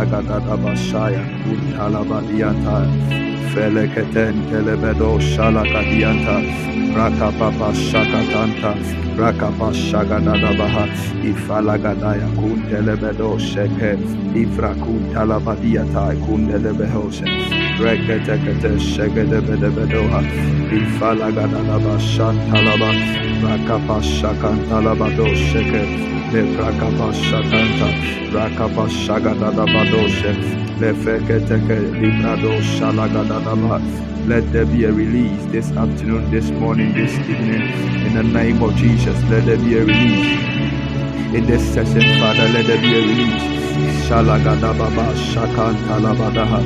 Le Falagadada Bashaya, Untalabadianta, Feleketen, Telebedo, Shalakadianta, Rakapapa Shakatanta, Rakapa Shagadadabaha, Ifalagadaya, Kuntelebedo, Sheke, Ifra Kuntalabadiata, Kundelebehose. Reketekete Shegedebedebedoha Ifalagadalaba Shantalaba Rakapa Shakantalabado Sheke Le Rakapa Shakanta Rakapa Shagadadabadoshe Le Feketeke Librado Shalagadadaba let there be a release this afternoon, this morning, this evening. In the name of Jesus, let there be a release. In this session, Father, let there be a release. Shalagadababa Shakantalabadaha.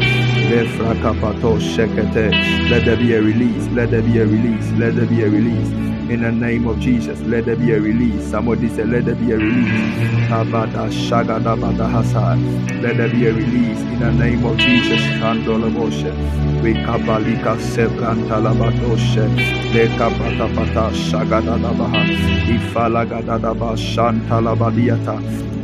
Let there be a release. Let there be a release. Let there be a release. In the name of Jesus, let there be a release. Somebody said, Let there be a release. Tabada Shagadabadahasa. Let there be a release. In the name of Jesus, Kandolaboshe. Wekabalika Sebrantalabadoshe. Lekapatapata Shagadadabaha. Ifalagadadaba Shantalabadiata.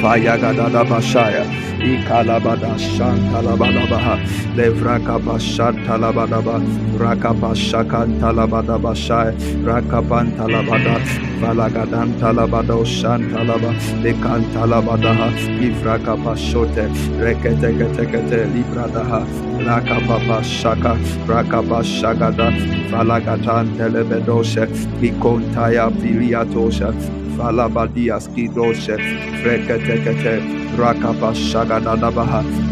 Fayagadada Bashaya, Ikalabada Shantalabadabaha, Levrakaba Shantalabadaba, Rakaba Shakan Talabada Bashaya, Rakapan Talabada, Valagadan Talabado Shantalaba, Lekan Talabadaha, Ivrakaba Shote, Reketekete Libradaha, Rakababa Shaka, Rakaba Shagada, Valagatan Telebedoshe, Ikontaya Viliatosha, Skidoshe, Freketekete.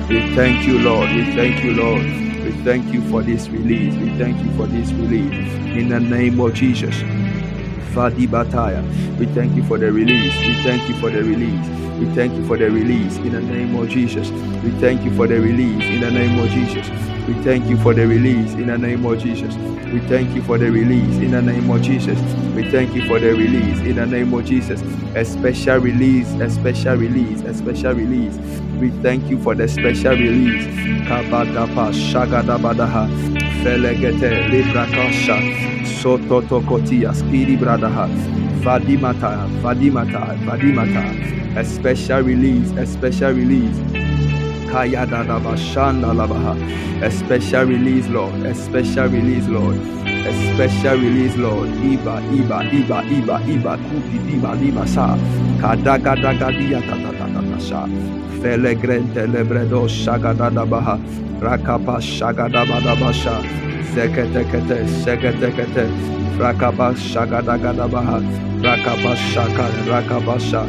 We thank you, Lord. We thank you, Lord. We thank you for this release. We thank you for this release. In the name of Jesus. We thank you for the release. We thank you for the release. We thank you for the release in the name of Jesus. We thank you for the release in the name of Jesus. We thank you for the release in the name of Jesus. We thank you for the release in the name of Jesus. We thank you for the release in the name of Jesus. A special release, a special release, a special release. We thank you for the special release. Kabadapa shagadabadaha felegete librakasha sototokotia skiri bradaha vadimata vadimata vadimata a special release a special release Kaya dada bashanda labaha. A special release, Lord. A special release, Lord. A special release, Lord. Iba, iba, iba, iba, iba, kuti, iba, lima sa. Kadaga daga dia ta ta ta ta ta sha. Felegrente lebredo shagadada baha. Rakapa shagadabada basha. Zeketekete, seketekete. Rakaba shagadagada baha. Rakaba shaka, rakaba sha.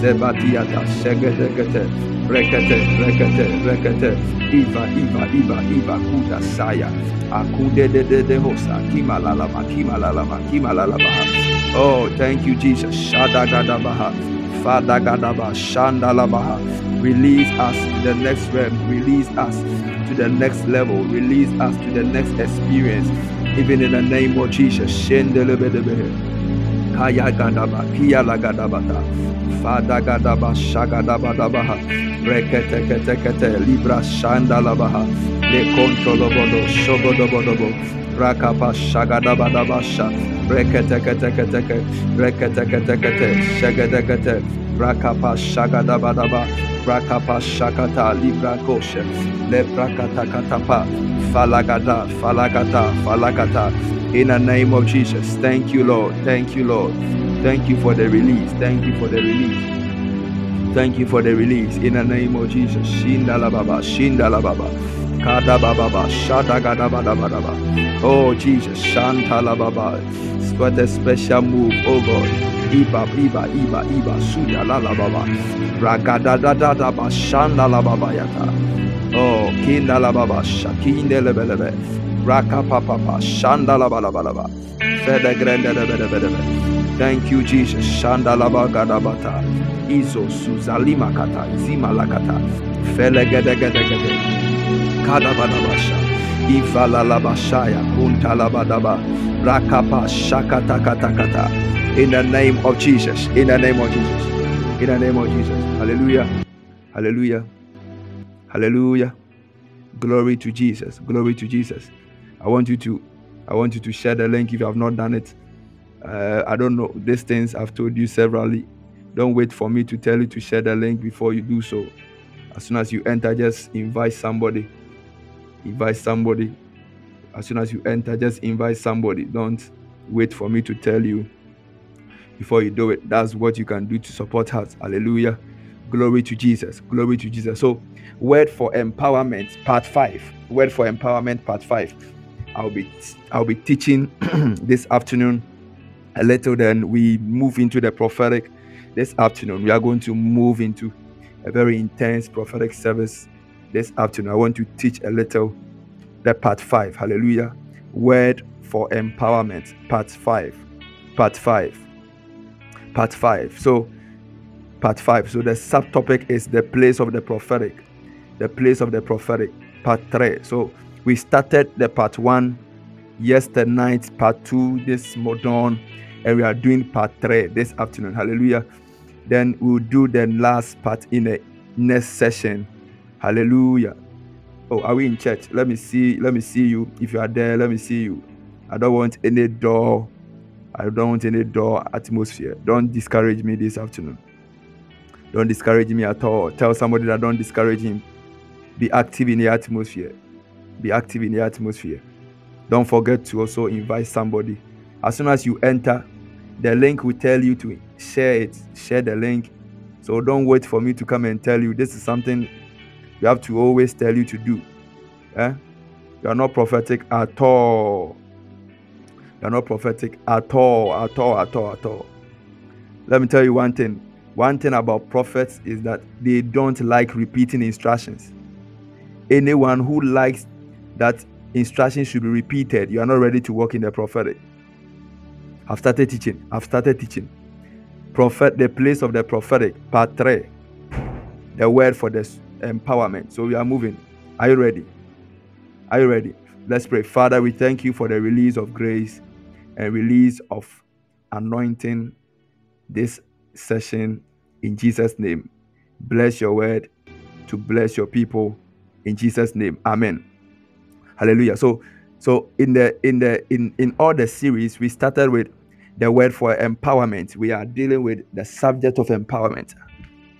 Zebatiata, Segedegete, Rekete, Rekete, Rekete, Iva, Iva, Iva, Iva, Kuda Saya, Akude de de de Hosa, Kima Lalama, Kima Lalama, Kima Lalama. Oh, thank you, Jesus. Shadagadabaha, Fadagadaba, Shandalabaha. Release us to the next realm, release us to the next level, release us to the next experience, even in the name of Jesus. Shendelebedebe. Kaya gadaba, kia la gadabata. Fada gadaba, shagadaba dabaha. Rekete kete kete, libra shanda labaha. Le kontolobodo, shogodobodobo. Rakapa shagadaba dabasha. Rekete kete kete kete, rekete kete kete, shagada kete. Rakapa shagadaba daba. Rakapa shakata, libra koshe. Le prakata katapa. Falagata, falagata. In the name of Jesus. Thank you, Lord. Thank you, Lord. Thank you for the release. Thank you for the release. Thank you for the release. In the name of Jesus. Shindalababa. Shindalababa. Kadababa. Shadagadabadabadaba. Oh, Jesus. Shantalababa. What a special move, oh God. Iba, Iba, Iba, Iba, Suda, Lalababa. Ragadadadadaba. Shandalababa yata. Oh, Kindalababa. Shakindelebelebe. Raka papa Shanda laba laba laba. Fede grande lebe lebe lebe. Thank you, Jesus. Shanda laba gadabata. Izo suzalima kata. Zima lakata. Fele gede gede gede. Rakapa. In the name of Jesus. In the name of Jesus. In the name of Jesus. Hallelujah. Hallelujah. Hallelujah. Glory to Jesus. Glory to Jesus. I want you to I want you to share the link if you have not done it. Uh, I don't know these things I've told you severally. Don't wait for me to tell you to share the link before you do so. As soon as you enter, just invite somebody. Invite somebody. As soon as you enter, just invite somebody. Don't wait for me to tell you before you do it. That's what you can do to support us. Hallelujah. Glory to Jesus. Glory to Jesus. So, word for empowerment, part five. Word for empowerment, part five. I'll be I'll be teaching this afternoon a little. Then we move into the prophetic. This afternoon we are going to move into a very intense prophetic service. This afternoon I want to teach a little. The part five. Hallelujah. Word for empowerment. Part five. Part five. Part five. So part five. So the subtopic is the place of the prophetic. The place of the prophetic. Part three. So we started the part one yesterday night, part two this morning, and we are doing part three this afternoon. Hallelujah. Then we'll do the last part in the next session. Hallelujah. Oh, are we in church? Let me see. Let me see you. If you are there, let me see you. I don't want any door. I don't want any door atmosphere. Don't discourage me this afternoon. Don't discourage me at all. Tell somebody that don't discourage him. Be active in the atmosphere be active in the atmosphere. Don't forget to also invite somebody. As soon as you enter, the link will tell you to share it, share the link. So don't wait for me to come and tell you this is something you have to always tell you to do. Eh? You are not prophetic at all. You are not prophetic at all, at all, at all, at all. Let me tell you one thing. One thing about prophets is that they don't like repeating instructions. Anyone who likes that instructions should be repeated, you are not ready to walk in the prophetic. I've started teaching. I've started teaching. Prophet, the place of the prophetic, part three. The word for this empowerment. So we are moving. Are you ready? Are you ready? Let's pray. Father, we thank you for the release of grace and release of anointing this session in Jesus' name. Bless your word to bless your people in Jesus' name. Amen. Hallelujah. So so in the in the in in all the series we started with the word for empowerment. We are dealing with the subject of empowerment.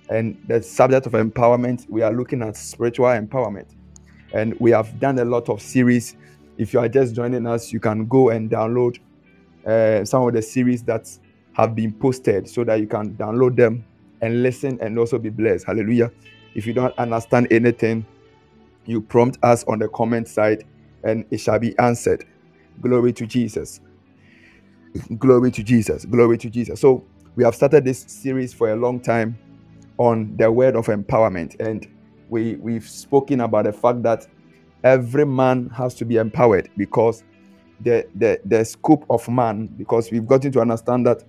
And the subject of empowerment, we are looking at spiritual empowerment. And we have done a lot of series. If you are just joining us, you can go and download uh, some of the series that have been posted so that you can download them and listen and also be blessed. Hallelujah. If you don't understand anything, you prompt us on the comment side and it shall be answered. Glory to Jesus. Glory to Jesus. Glory to Jesus. So, we have started this series for a long time on the word of empowerment. And we, we've spoken about the fact that every man has to be empowered because the, the, the scope of man, because we've gotten to understand that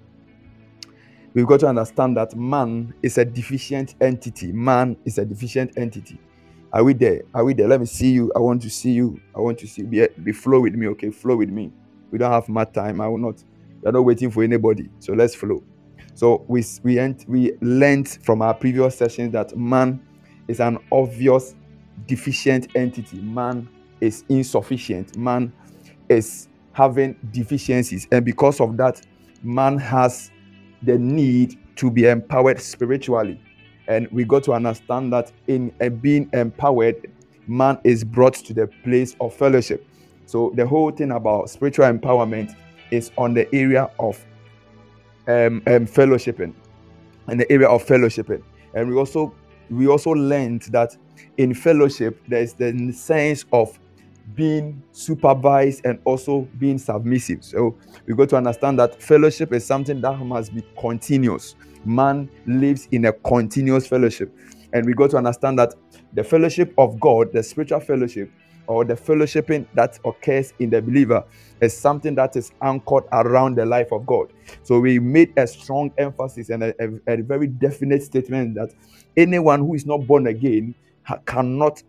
we've got to understand that man is a deficient entity. Man is a deficient entity. Are we there? Are we there? Let me see you. I want to see you. I want to see be, be flow with me. Okay, flow with me. We don't have much time. I will not. We're not waiting for anybody. So let's flow. So we we ent, we learned from our previous sessions that man is an obvious deficient entity. Man is insufficient. Man is having deficiencies, and because of that, man has the need to be empowered spiritually. And we got to understand that in uh, being empowered, man is brought to the place of fellowship. So the whole thing about spiritual empowerment is on the area of um, um, fellowshipping, in the area of fellowshipping. And we also we also learned that in fellowship there's the sense of being supervised and also being submissive. So we got to understand that fellowship is something that must be continuous. Man lives in a continuous fellowship. And we got to understand that the fellowship of God, the spiritual fellowship, or the fellowshipping that occurs in the believer is something that is anchored around the life of God. So we made a strong emphasis and a, a, a very definite statement that anyone who is not born again cannot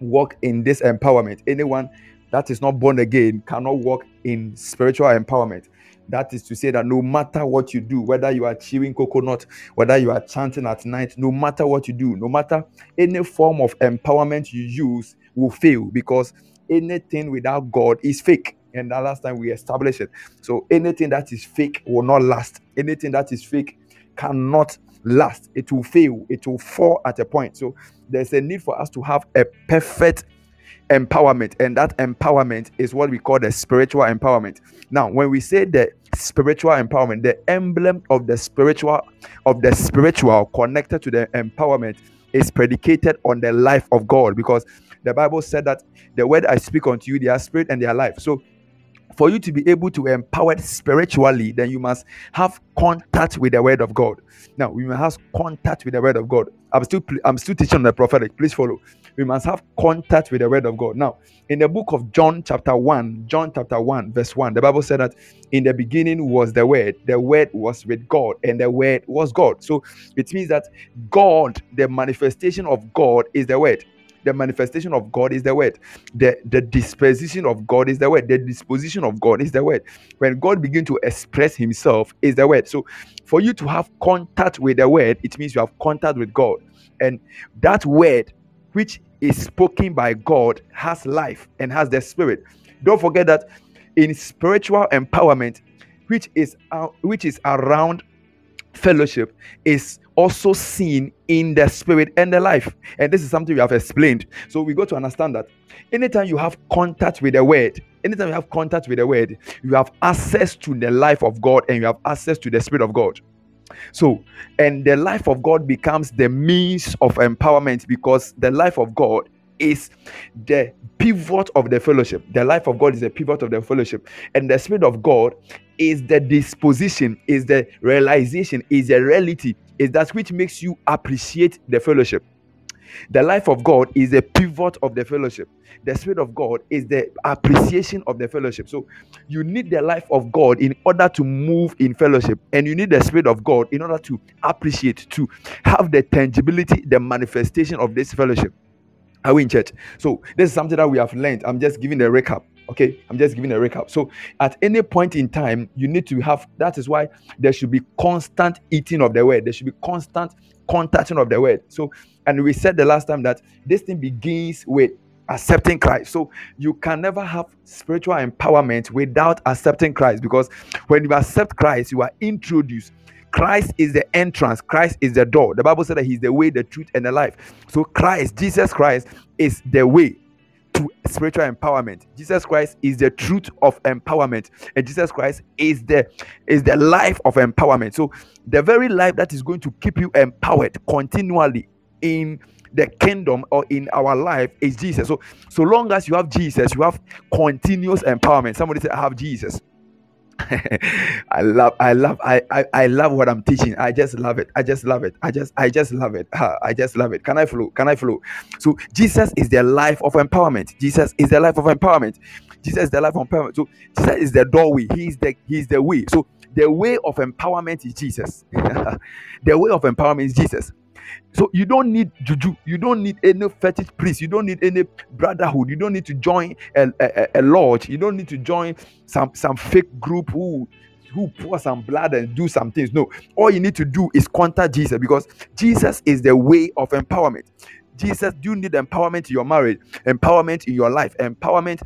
walk in this empowerment. Anyone that is not born again cannot walk in spiritual empowerment. That is to say that no matter what you do, whether you are chewing coconut, whether you are chanting at night, no matter what you do, no matter any form of empowerment you use, will fail because anything without God is fake. And the last time we established it. So anything that is fake will not last. Anything that is fake cannot last. It will fail. It will fall at a point. So there's a need for us to have a perfect empowerment and that empowerment is what we call the spiritual empowerment now when we say the spiritual empowerment the emblem of the spiritual of the spiritual connected to the empowerment is predicated on the life of god because the Bible said that the word I speak unto you, they are spirit and they are life. So for you to be able to empower spiritually, then you must have contact with the word of God. Now, we must have contact with the word of God. I'm still I'm still teaching on the prophetic. Please follow. We must have contact with the word of God. Now, in the book of John, chapter 1, John chapter 1, verse 1, the Bible said that in the beginning was the word, the word was with God, and the word was God. So it means that God, the manifestation of God, is the word the manifestation of God is the word. The, the disposition of God is the word. The disposition of God is the word. When God begins to express himself is the word. So for you to have contact with the word, it means you have contact with God. And that word, which is spoken by God, has life and has the spirit. Don't forget that in spiritual empowerment, which is uh, which is around fellowship, is also seen in the spirit and the life. And this is something we have explained. So we got to understand that anytime you have contact with the word, anytime you have contact with the word, you have access to the life of God and you have access to the spirit of God. So, and the life of God becomes the means of empowerment because the life of God is the pivot of the fellowship. The life of God is the pivot of the fellowship. And the Spirit of God is the disposition, is the realization, is the reality, is that which makes you appreciate the fellowship. The life of God is the pivot of the fellowship. The Spirit of God is the appreciation of the fellowship. So you need the life of God in order to move in fellowship, and you need the Spirit of God in order to appreciate, to have the tangibility, the manifestation of this fellowship. Are we in church? So this is something that we have learned. I'm just giving a recap. Okay, I'm just giving a recap. So at any point in time, you need to have that is why there should be constant eating of the word, there should be constant contacting of the word. So, and we said the last time that this thing begins with accepting Christ. So you can never have spiritual empowerment without accepting Christ because when you accept Christ, you are introduced Christ is the entrance, Christ is the door. The Bible said that He's the way, the truth, and the life. So, Christ, Jesus Christ, is the way to spiritual empowerment. Jesus Christ is the truth of empowerment, and Jesus Christ is the is the life of empowerment. So, the very life that is going to keep you empowered continually in the kingdom or in our life is Jesus. So, so long as you have Jesus, you have continuous empowerment. Somebody say, I have Jesus. I love, I love, I, I, I love what I'm teaching. I just love it. I just love it. I just, I just love it. I just love it. Can I flow? Can I flow? So Jesus is the life of empowerment. Jesus is the life of empowerment. Jesus is the life of empowerment. So Jesus is the doorway. He is the, he is the way. So the way of empowerment is Jesus. the way of empowerment is Jesus. So you don't need juju. You don't need any fetish priest. You don't need any brotherhood. You don't need to join a, a, a lodge. You don't need to join some some fake group who who pour some blood and do some things. No, all you need to do is contact Jesus because Jesus is the way of empowerment. Jesus, do you need empowerment in your marriage, empowerment in your life, empowerment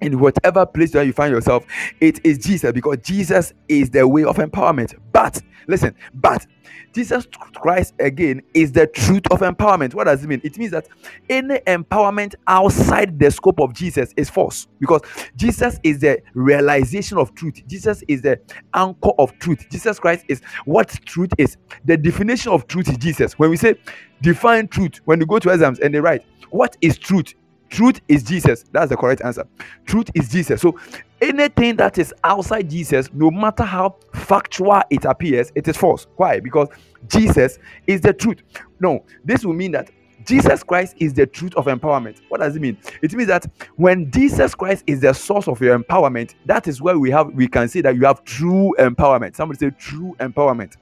in whatever place where you find yourself, it is Jesus because Jesus is the way of empowerment. But listen, but Jesus Christ again is the truth of empowerment. What does it mean? It means that any empowerment outside the scope of Jesus is false because Jesus is the realization of truth. Jesus is the anchor of truth. Jesus Christ is what truth is. The definition of truth is Jesus. When we say define truth, when you go to exams and they write, what is truth? Truth is Jesus. That's the correct answer. Truth is Jesus. So anything that is outside Jesus, no matter how factual it appears, it is false. Why? Because Jesus is the truth. No, this will mean that Jesus Christ is the truth of empowerment. What does it mean? It means that when Jesus Christ is the source of your empowerment, that is where we have we can say that you have true empowerment. Somebody say true empowerment.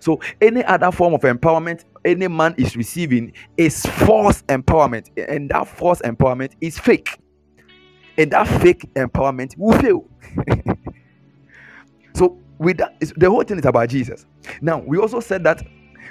So any other form of empowerment any man is receiving is false empowerment, and that false empowerment is fake. And that fake empowerment will fail. so with that, the whole thing is about Jesus. Now we also said that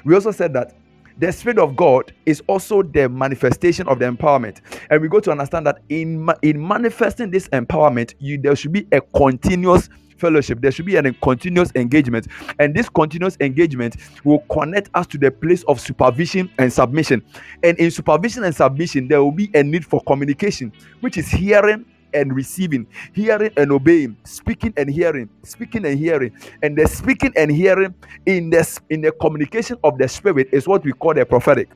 we also said that the spirit of god is also the manifestation of the empowerment and we go to understand that in in manifesting this empowerment you there should be a continuous fellowship, there should be a continuous engagement. And this continuous engagement will connect us to the place of supervision and submission. And in supervision and submission, there will be a need for communication, which is hearing and receiving, hearing and obeying, speaking and hearing, speaking and hearing. And the speaking and hearing in this in the communication of the spirit is what we call the prophetic.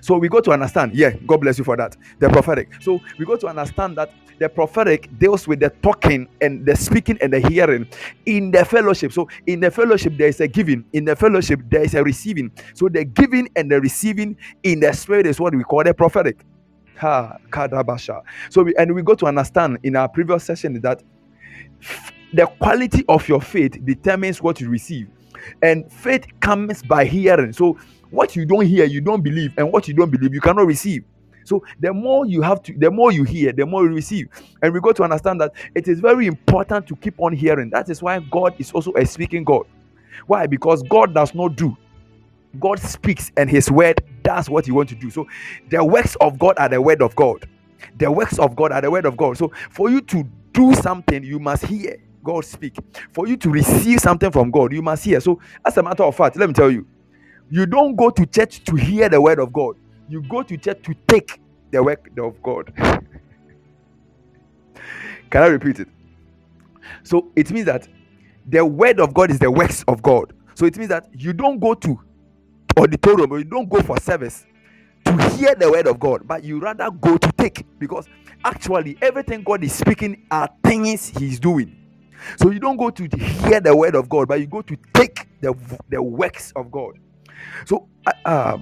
So we got to understand, yeah, God bless you for that. The prophetic. So we got to understand that the prophetic deals with the talking and the speaking and the hearing in the fellowship. So in the fellowship, there is a giving. In the fellowship, there is a receiving. So the giving and the receiving in the spirit is what we call the prophetic. Ha kadabasha. So we and we got to understand in our previous session that the quality of your faith determines what you receive. And faith comes by hearing. So what you don't hear, you don't believe, and what you don't believe, you cannot receive. So the more you have to, the more you hear, the more you receive. And we got to understand that it is very important to keep on hearing. That is why God is also a speaking God. Why? Because God does not do. God speaks and his word does what he wants to do. So the works of God are the word of God. The works of God are the word of God. So for you to do something, you must hear God speak. For you to receive something from God, you must hear. So, as a matter of fact, let me tell you, you don't go to church to hear the word of God. You go to church to take the word of God. Can I repeat it? So it means that the word of God is the works of God. So it means that you don't go to auditorium or you don't go for service to hear the word of God, but you rather go to take because actually everything God is speaking are things He's doing. So you don't go to hear the word of God, but you go to take the, the works of God. So uh,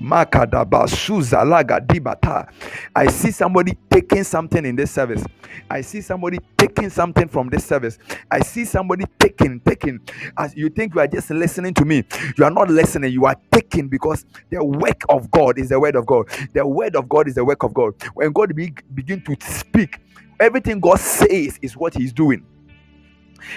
I see somebody taking something in this service. I see somebody taking something from this service. I see somebody taking, taking. As you think you are just listening to me, you are not listening. You are taking because the work of God is the word of God. The word of God is the work of God. When God be, begin to speak, everything God says is what He's doing.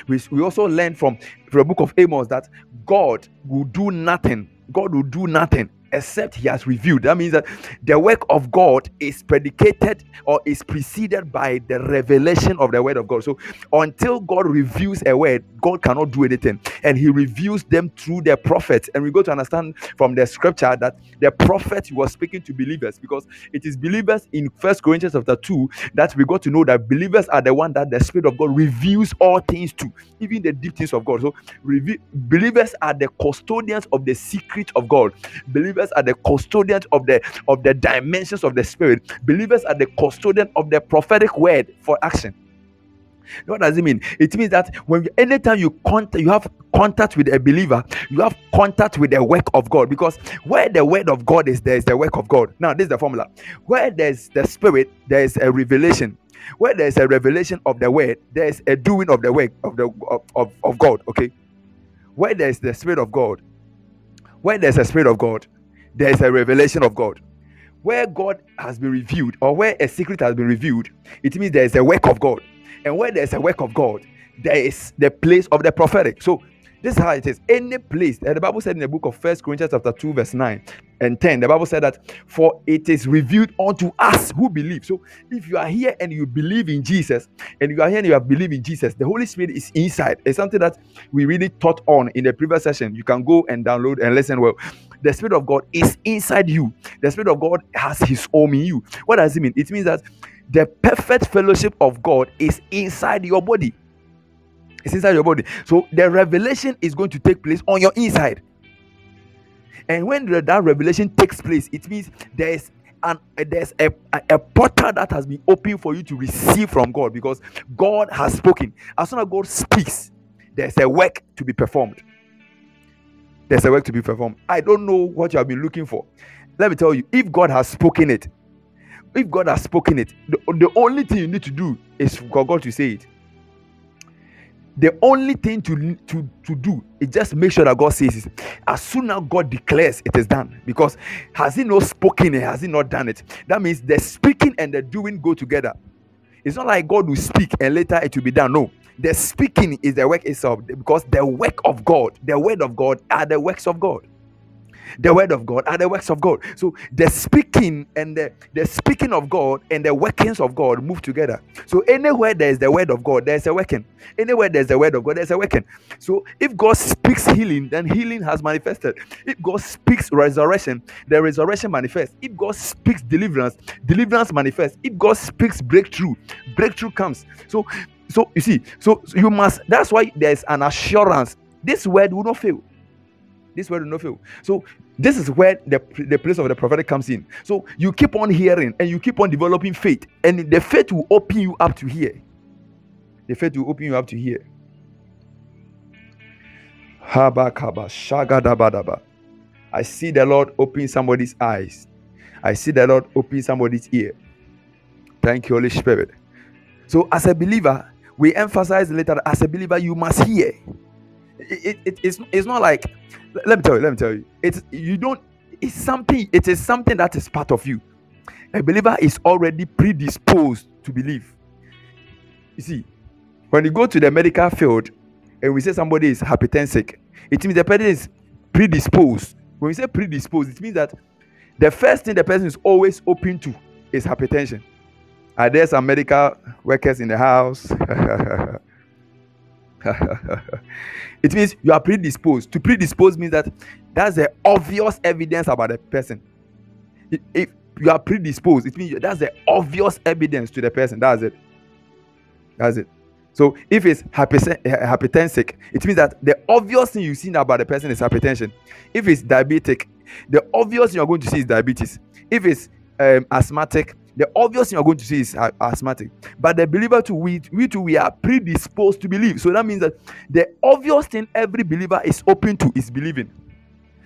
We, we also learn from, from the book of Amos that God will do nothing. God will do nothing except he has revealed. That means that the work of God is predicated or is preceded by the revelation of the word of God. So until God reveals a word, God cannot do anything. And he reveals them through the prophets. And we go to understand from the scripture that the prophet was speaking to believers because it is believers in First Corinthians chapter 2 that we got to know that believers are the one that the Spirit of God reveals all things to, even the deep things of God. So believers are the custodians of the secret of God. Believers believers are the custodians of the of the dimensions of the spirit believers are the custodian of the prophetic word for action What does it mean? It means that when you, anytime you contact, you have contact with a believer, you have contact with the work of God. Because where the word of God is, there is the work of God. Now, this is the formula. Where there's the spirit, there is a revelation. Where there's a revelation of the word, there is a doing of the work of the of, of, of God. Okay. Where there's the spirit of God, where there's a spirit of God, there is a revelation of God where God has been revealed or where a secret has been revealed, it means there is a work of God. And where there's a work of God, there is the place of the prophetic. So this is how it is. Any place, the Bible said in the book of First Corinthians chapter 2, verse 9 and 10, the Bible said that for it is revealed unto us who believe. So if you are here and you believe in Jesus, and you are here and you have believed in Jesus, the Holy Spirit is inside. It's something that we really taught on in the previous session. You can go and download and listen well. The Spirit of God is inside you. The Spirit of God has His home in you. What does it mean? It means that the perfect fellowship of God is inside your body. It's inside your body. So the revelation is going to take place on your inside. And when that revelation takes place, it means there is an there's a, a, a portal that has been opened for you to receive from God because God has spoken. As soon as God speaks, there's a work to be performed. There's a work to be performed. I don't know what you have been looking for. Let me tell you, if God has spoken it, if God has spoken it, the, the only thing you need to do is for God to say it. The only thing to, to, to do is just make sure that God says it. As soon as God declares it is done, because has He not spoken it, has He not done it? That means the speaking and the doing go together. It's not like God will speak and later it will be done. No, the speaking is the work itself because the work of God, the word of God, are the works of God the word of God are the works of God. So the speaking and the, the speaking of God and the workings of God move together. So anywhere there is the word of God, there's a working. Anywhere there's the word of God, there's a working. So if God speaks healing, then healing has manifested. If God speaks resurrection, the resurrection manifests. If God speaks deliverance, deliverance manifests. If God speaks breakthrough, breakthrough comes. So so you see, so, you must that's why there's an assurance. This word will not fail this word will not fail. So this is where the, the place of the prophetic comes in. So you keep on hearing and you keep on developing faith, and the faith will open you up to hear. The faith will open you up to hear. I see the Lord open somebody's eyes. I see the Lord open somebody's ear. Thank you, Holy Spirit. So, as a believer, we emphasize later as a believer, you must hear. It, it, it's, it's not like let me tell you let me tell you. It's you don't it's something it is something that is part of you. A believer is already predisposed to believe. You see when you go to the medical field and we say somebody is hypertensive it means the person is predisposed. When we say predisposed it means that the first thing the person is always open to is hypertension are there some medical workers in the house it means you are predisposed. To predispose means that that's the obvious evidence about the person. If you are predisposed, it means that's the obvious evidence to the person. That's it. That's it. So if it's hypertensic, it means that the obvious thing you see about the person is hypertension. If it's diabetic, the obvious thing you're going to see is diabetes. If it's um, asthmatic, the obvious thing you're going to see is asthmatic. But the believer too, we, we too, we are predisposed to believe. So that means that the obvious thing every believer is open to is believing.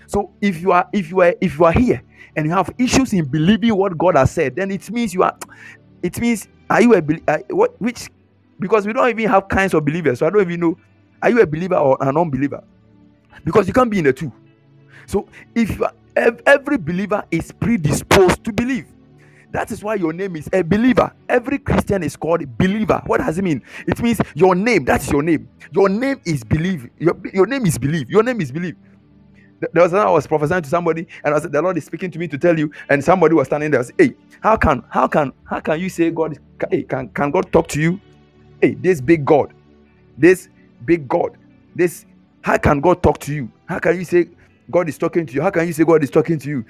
So if you are if you are if you are here and you have issues in believing what God has said, then it means you are. It means are you a what which because we don't even have kinds of believers. So I don't even know are you a believer or an unbeliever because you can't be in the two. So if every believer is predisposed to believe. That is why your name is a believer. Every Christian is called believer. What does it mean? It means your name. That's your name. Your name is believe. Your, your name is believe. Your name is believe. There was I was prophesying to somebody, and I said, "The Lord is speaking to me to tell you." And somebody was standing there. I said, "Hey, how can, how can, how can you say God? Hey, can, can God talk to you? Hey, this big God, this big God, this. How can God talk to you? How can you say God is talking to you? How can you say God is talking to you?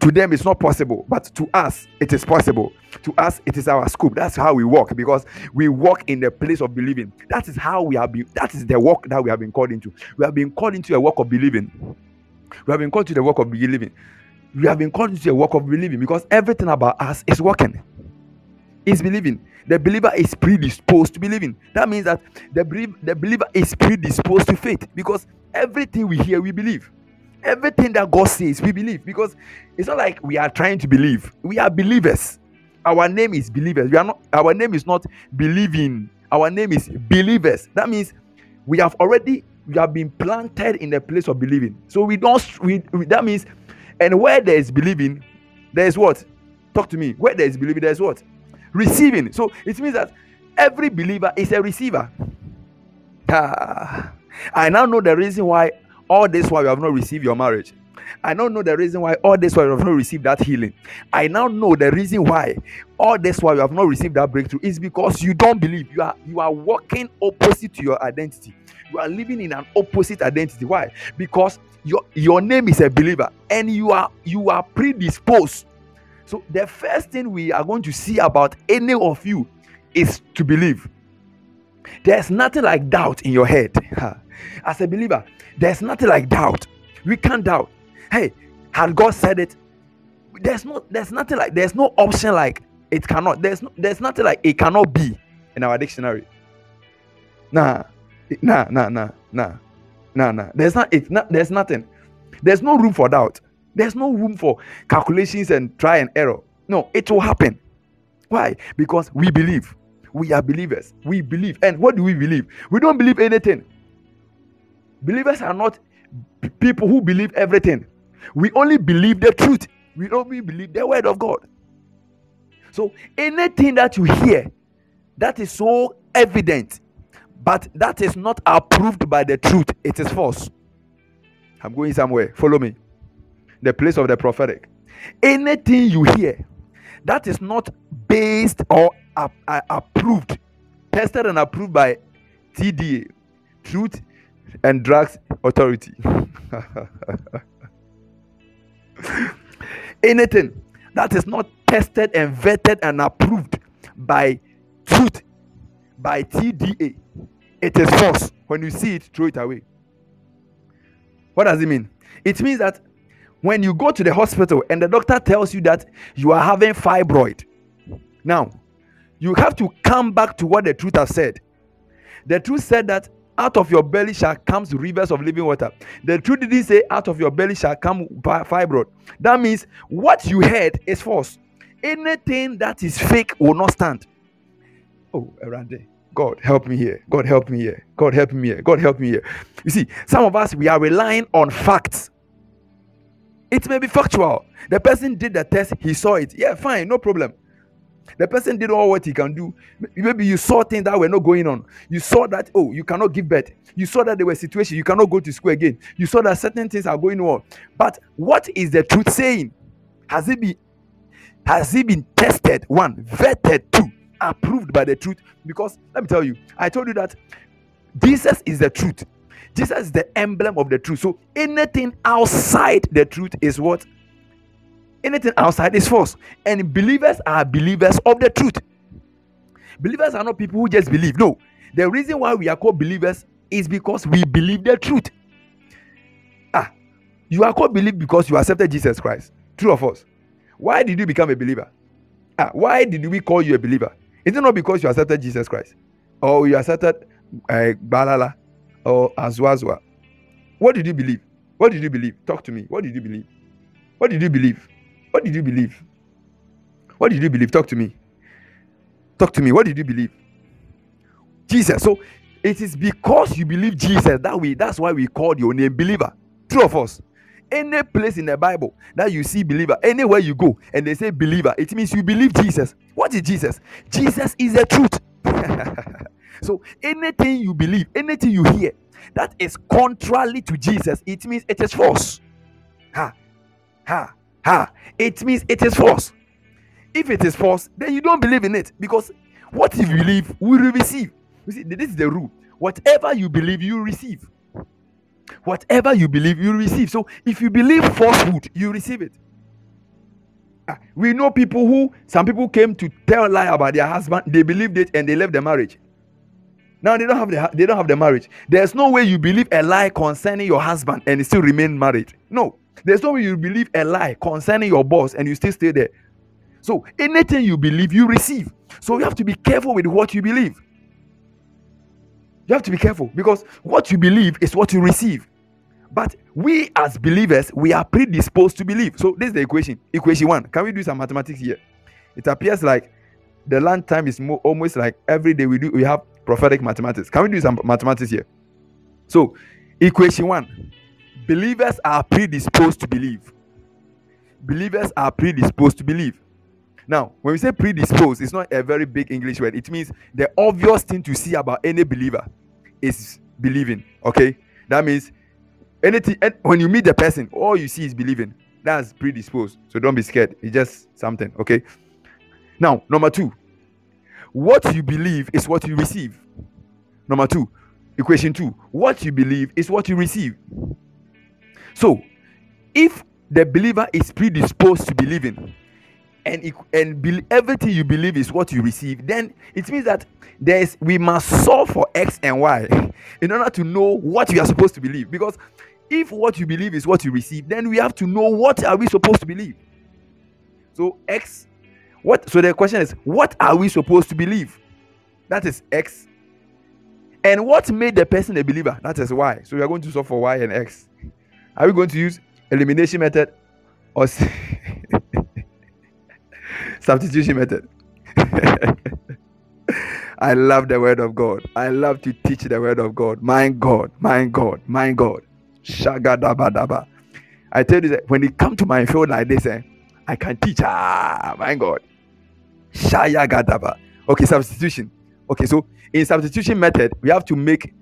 To them, it's not possible, but to us, it is possible. To us, it is our scope. That's how we walk because we walk in the place of believing. That is how we have been. That is the work that we have been called into. We have been called into a work of believing. We have been called to the work of believing. We have been called into a work of believing because everything about us is working. is believing. The believer is predisposed to believing. That means that the, the believer is predisposed to faith because everything we hear, we believe. Everything that God says, we believe because it's not like we are trying to believe. We are believers. Our name is believers. We are not. Our name is not believing. Our name is believers. That means we have already we have been planted in the place of believing. So we don't. We, we that means, and where there is believing, there is what? Talk to me. Where there is believing, there is what? Receiving. So it means that every believer is a receiver. Ah, I now know the reason why all this while you have not received your marriage. I now know the reason why all this while you have not received that healing. I now know the reason why all this while you have not received that breakthrough is because you don't believe. You are you are walking opposite to your identity. You are living in an opposite identity. Why? Because your your name is a believer and you are you are predisposed. So the first thing we are going to see about any of you is to believe. There's nothing like doubt in your head. As a believer, there's nothing like doubt. We can't doubt. Hey, had God said it? There's no there's nothing like there's no option like it cannot. There's no there's nothing like it cannot be in our dictionary. Nah, nah, nah, nah, nah, nah, nah. There's not it's not there's nothing. There's no room for doubt. There's no room for calculations and try and error. No, it will happen. Why? Because we believe. We are believers. We believe. And what do we believe? We don't believe anything. Believers are not people who believe everything. We only believe the truth. We only believe the word of God. So anything that you hear that is so evident, but that is not approved by the truth, it is false. I'm going somewhere. Follow me. The place of the prophetic. Anything you hear that is not based or uh, uh, approved, tested and approved by TDA, Truth and drugs authority. Anything that is not tested and vetted and approved by truth, by TDA, it is false. When you see it, throw it away. What does it mean? It means that when you go to the hospital and the doctor tells you that you are having fibroid, now you have to come back to what the truth has said. The truth said that out of your belly shall come rivers of living water. The truth didn't say out of your belly shall come fibroid. That means what you heard is false. Anything that is fake will not stand. Oh, Arande. God help me here. God help me here. God help me here. God help me here. You see, some of us we are relying on facts. It may be factual. The person did the test, he saw it. Yeah, fine, no problem. The person did all what he can do. Maybe you saw things that were not going on. You saw that, oh, you cannot give birth. You saw that there were situations you cannot go to school again. You saw that certain things are going on. But what is the truth saying? Has it been has it been tested? One, vetted, two, approved by the truth. Because let me tell you, I told you that Jesus is the truth. Jesus is the emblem of the truth. So anything outside the truth is what anything outside is false. And believers are believers of the truth. Believers are not people who just believe. No. The reason why we are called believers is because we believe the truth. Ah, you are called believe because you accepted Jesus Christ. True of us. Why did you become a believer? Ah, why did we call you a believer? Is it not because you accepted Jesus Christ? Or you accepted uh, Balala or Azwazwa? What did you believe? What did you believe? Talk to me. What did you believe? What did you believe? What did you believe? What did you believe? Talk to me. Talk to me. What did you believe? Jesus. So it is because you believe Jesus that we that's why we called your name believer. True of us. Any place in the Bible that you see believer, anywhere you go and they say believer, it means you believe Jesus. What is Jesus? Jesus is the truth. so anything you believe, anything you hear that is contrary to Jesus, it means it is false. Ha, ha. Ha! It means it is false. If it is false, then you don't believe in it because what you believe will receive. You see, this is the rule. Whatever you believe, you receive. Whatever you believe, you receive. So if you believe falsehood, you receive it. Ah, we know people who some people came to tell a lie about their husband, they believed it and they left the marriage. Now they don't have the they don't have the marriage. There's no way you believe a lie concerning your husband and still remain married. No. There's no way you believe a lie concerning your boss and you still stay there. So anything you believe, you receive. So you have to be careful with what you believe. You have to be careful because what you believe is what you receive. But we as believers, we are predisposed to believe. So this is the equation. Equation one. Can we do some mathematics here? It appears like the land time is more, almost like every day we do we have prophetic mathematics. Can we do some mathematics here? So equation one. Believers are predisposed to believe. Believers are predisposed to believe. Now, when we say predisposed, it's not a very big English word. It means the obvious thing to see about any believer is believing. Okay, that means anything. When you meet the person, all you see is believing. That's predisposed. So don't be scared. It's just something. Okay. Now, number two, what you believe is what you receive. Number two, equation two, what you believe is what you receive. So, if the believer is predisposed to believing, and and be, everything you believe is what you receive then it means that there is we must solve for x and y in order to know what we are supposed to believe. Because if what you believe is what you receive then we have to know what are we supposed to believe. So x what so the question is what are we supposed to believe? That is x. And what made the person a believer? That is y. So we are going to solve for y and x are we going to use elimination method or substitution method. I love the word of God. I love to teach the word of God. My God, my God, my God. Shagadabadaba. I tell you that when it come to my field like this, eh, I can teach. Ah, my God. Shayagadaba. Okay, substitution. Okay, so in substitution method, we have to make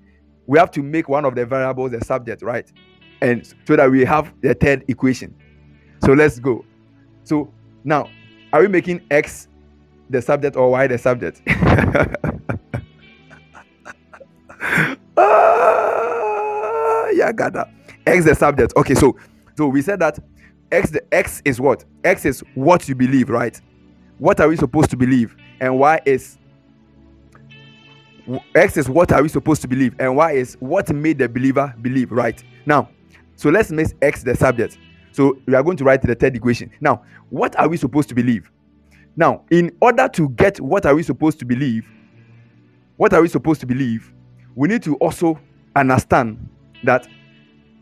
we have to make one of the variables a subject, right? And so that we have the third equation. So let's go. So now are we making X the subject or Y the subject? ah, yeah, that. X the subject. Okay, so so we said that X the X is what? X is what you believe, right? What are we supposed to believe? And Y is X is what are we supposed to believe, and Y is what made the believer believe, right? Now, so let's make X the subject. So we are going to write the third equation. Now, what are we supposed to believe? Now, in order to get what are we supposed to believe, what are we supposed to believe, we need to also understand that.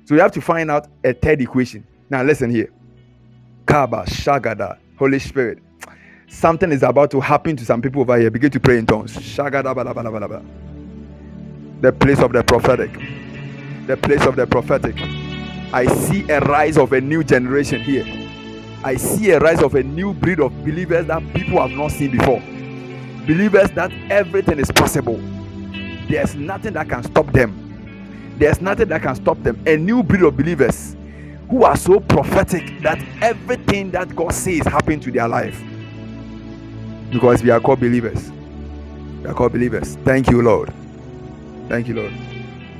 So we have to find out a third equation. Now, listen here. Kaba, Shagada, Holy Spirit. Something is about to happen to some people over here. Begin to pray in tongues. Shagada, the place of the prophetic. The place of the prophetic. I see a rise of a new generation here. I see a rise of a new breed of believers that people have not seen before. Believers that everything is possible. There's nothing that can stop them. There's nothing that can stop them. A new breed of believers who are so prophetic that everything that God says happen to their life. Because we are called believers. We are called believers. Thank you, Lord. Thank you, Lord.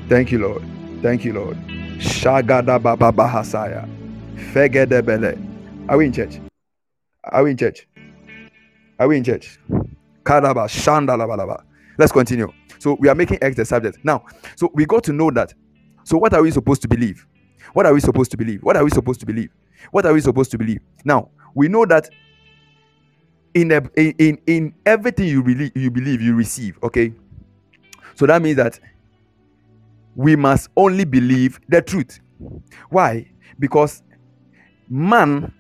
Thank you, Lord. Thank you, Lord. Shagada Baba Bahasaya. Fegedebele. Are we in church? Are we in church? Are we in church? Kadaba Shandalabalaba. Let's continue. So we are making X the subject. Now, so we got to know that. So what are we supposed to believe? What are we supposed to believe? What are we supposed to believe? What are we supposed to believe? Now, we know that in a, in in everything you believe you believe you receive, okay? So that means that we must only believe the truth. Why? Because man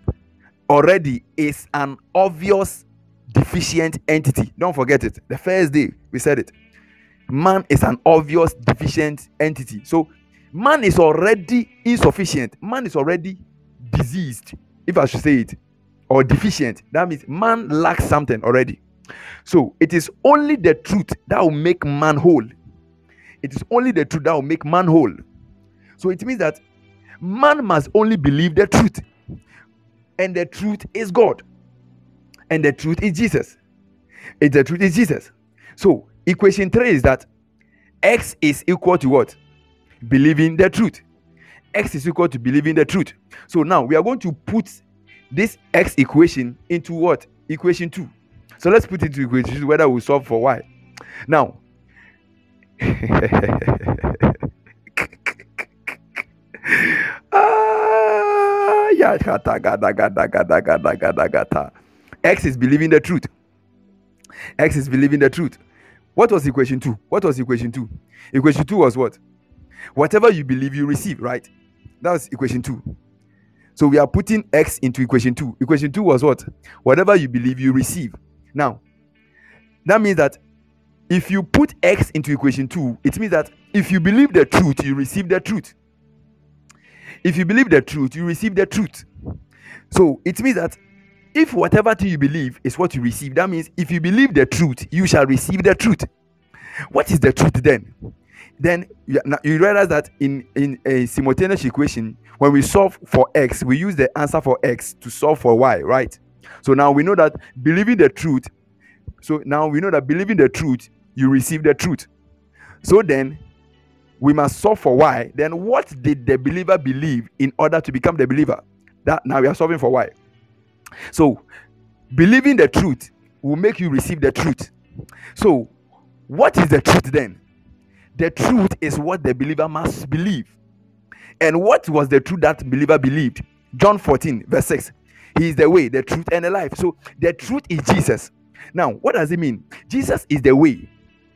already is an obvious deficient entity. Don't forget it. The first day we said it. Man is an obvious deficient entity. So man is already insufficient. Man is already diseased, if I should say it, or deficient. That means man lacks something already. So it is only the truth that will make man whole. It is only the truth that will make man whole. So it means that man must only believe the truth. And the truth is God. And the truth is Jesus. And the truth is Jesus. So equation three is that X is equal to what? Believing the truth. X is equal to believing the truth. So now we are going to put this X equation into what? Equation 2. So let's put it into equation 2 whether we solve for Y. Now, X is believing the truth. X is believing the truth. What was equation two? What was equation two? Equation two was what? Whatever you believe, you receive, right? That was equation two. So we are putting X into equation two. Equation two was what? Whatever you believe, you receive. Now, that means that if you put X into equation two, it means that if you believe the truth, you receive the truth. If you believe the truth, you receive the truth. So it means that if whatever thing you believe is what you receive, that means if you believe the truth, you shall receive the truth. What is the truth then? Then you, you realize that in, in a simultaneous equation, when we solve for x, we use the answer for x to solve for y, right? So now we know that believing the truth, so now we know that believing the truth, you receive the truth. So then we must solve for y. Then what did the believer believe in order to become the believer? That now we are solving for why. So, believing the truth will make you receive the truth. So, what is the truth then? The truth is what the believer must believe. And what was the truth that believer believed? John 14, verse 6. He is the way, the truth, and the life. So, the truth is Jesus. Now, what does it mean? Jesus is the way,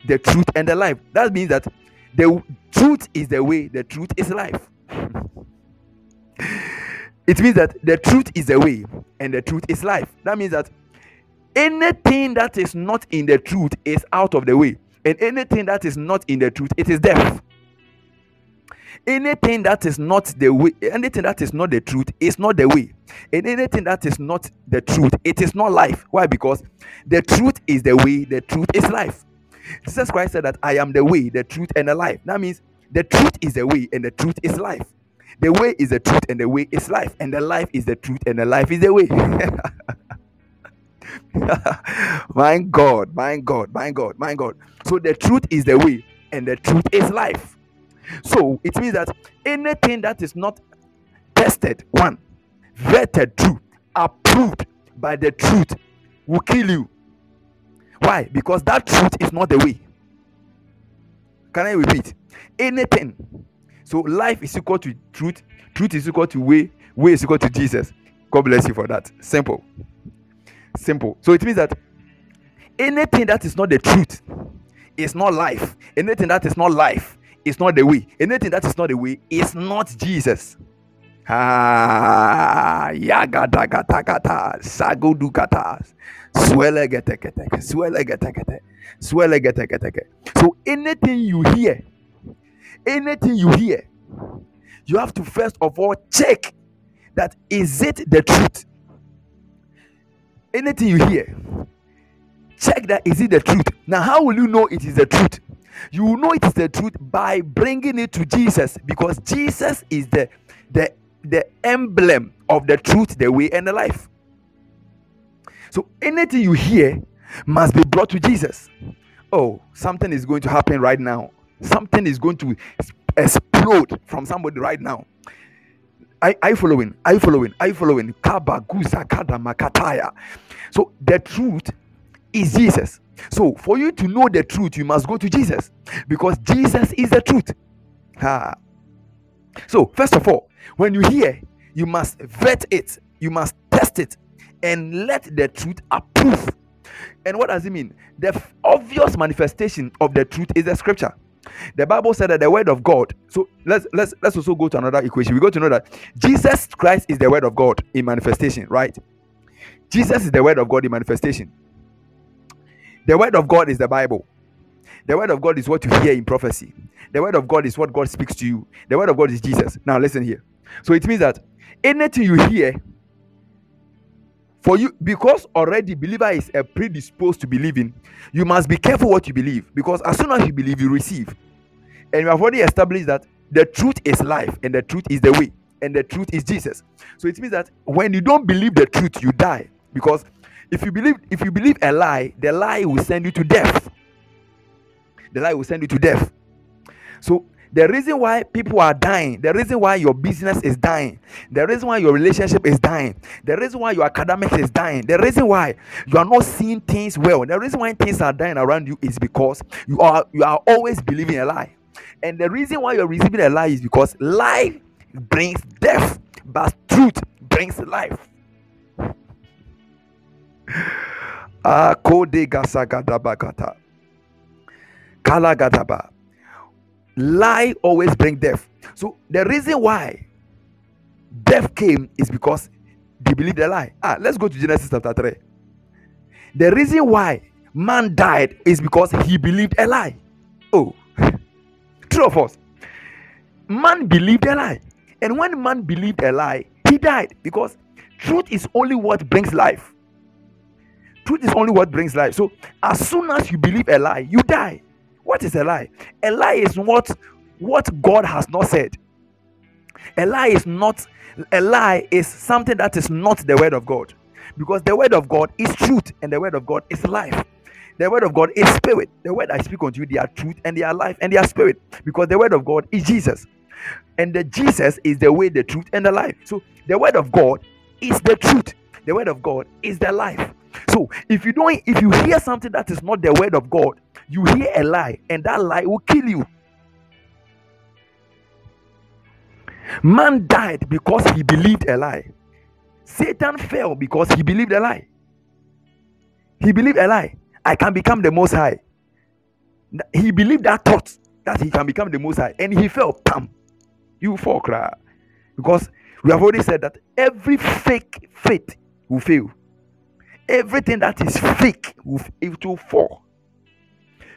the truth, and the life. That means that the truth is the way, the truth is life. it means that the truth is the way and the truth is life. That means that anything that is not in the truth is out of the way, and anything that is not in the truth, it is death. Anything that is not the way, anything that is not the truth is not the way, and anything that is not the truth, it is not life. Why? Because the truth is the way, the truth is life. Jesus Christ said that I am the way, the truth, and the life. That means the truth is the way, and the truth is life. The way is the truth, and the way is life, and the life is the truth, and the life is the way. my God, my God, my God, my God. So the truth is the way, and the truth is life. So it means that anything that is not tested, one, vetted true, approved by the truth, will kill you. Why? Because that truth is not the way. Can I repeat? Anything so life is equal to truth, truth is equal to way, way is equal to Jesus. God bless you for that. Simple. Simple. So it means that anything that is not the truth is not life. Anything that is not life is not the way. Anything that is not the way is not Jesus. Ah, yagata gata gata, sagudu gata, swele gete gete, swele gete gete, swele gete gete. So anything you hear anything you hear, you have to first of all check that is it the truth. Anything you hear, check that is it the truth. Now, how will you know it is the truth? You will know it is the truth by bringing it to Jesus because Jesus is the the the emblem of the truth, the way, and the life. So anything you hear must be brought to Jesus. Oh, something is going to happen right now. Something is going to explode from somebody right now. Are, you following? Are you following? Are you following? So the truth is Jesus. So for you to know the truth, you must go to Jesus because Jesus is the truth. Ha. So first of all, when you hear, you must vet it, you must test it, and let the truth approve. And what does it mean? The obvious manifestation of the truth is the scripture. The Bible said that the word of God. So let's let's let's also go to another equation. We got to know that Jesus Christ is the word of God in manifestation, right? Jesus is the word of God in manifestation. The word of God is the Bible. The word of God is what you hear in prophecy. The word of God is what God speaks to you. The word of God is Jesus. Now listen here. So it means that anything you hear for you because already believer is a predisposed to believing you must be careful what you believe because as soon as you believe you receive. And you have already established that the truth is life and the truth is the way and the truth is jesus. So it means that when you don't believe the truth you die. Because if you believe if you believe a lie the lie will send you to death. The lie will send you to death. So the reason why people are dying, the reason why your business is dying, the reason why your relationship is dying, the reason why your academics is dying, the reason why you are not seeing things well, the reason why things are dying around you is because you are you are always believing a lie. And the reason why you're receiving a lie is because lie brings death, but truth brings life. Ah, kode gasagadabakata. Kalagadaba. Lie always bring death. So the reason why death came is because they believed a lie. Ah, let's go to Genesis chapter 3. The reason why man died is because he believed a lie. Oh, true of us. Man believed a lie. And when man believed a lie, he died because truth is only what brings life. Truth is only what brings life. So as soon as you believe a lie, you die. What is a lie? A lie is what what God has not said. A lie is not a lie is something that is not the word of God. Because the word of God is truth and the word of God is life. The word of God is spirit. The word I speak unto you, they are truth and they are life and they are spirit. Because the word of God is Jesus. And the Jesus is the way, the truth, and the life. So the word of God is the truth. The word of God is the life. So if you don't, if you hear something that is not the word of God, you hear a lie, and that lie will kill you. Man died because he believed a lie. Satan fell because he believed a lie. He believed a lie. I can become the most high. He believed that thought that he can become the most high, and he fell. Pam, you fall, cry. Because we have already said that every fake faith will fail. Everything that is fake will it will fall.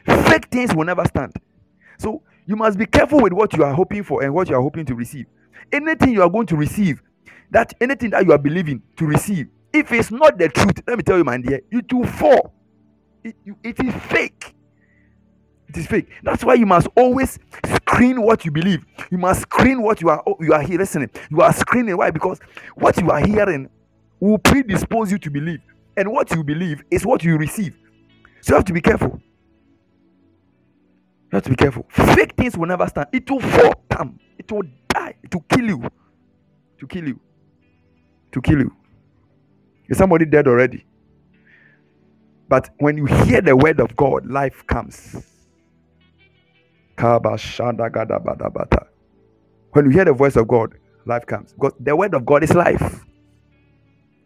Fake things will never stand. So you must be careful with what you are hoping for and what you are hoping to receive. Anything you are going to receive, that anything that you are believing to receive, if it's not the truth, let me tell you, my dear, it will fall. it, it is fake. It is fake. That's why you must always screen what you believe. You must screen what you are you are here listening. You are screening. Why? Because what you are hearing will predispose you to believe, and what you believe is what you receive. So you have to be careful. You have to be careful. Fake things will never stand. It will fall. down. It will die. It will kill you. To kill you. To kill you. Is somebody dead already? But when you hear the word of God, life comes. When you hear the voice of God, life comes. Because the word of God is life.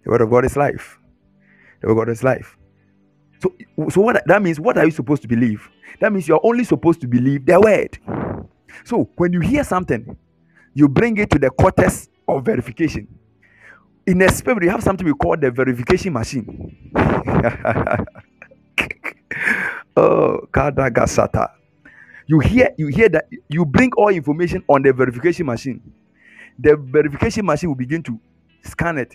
The word of God is life. The word of God is life. So, so what that means, what are you supposed to believe? That means you're only supposed to believe the word. So when you hear something, you bring it to the cortex of verification. In a spirit, you have something we call the verification machine. oh, Kadagasata. You hear, you hear that you bring all information on the verification machine. The verification machine will begin to scan it.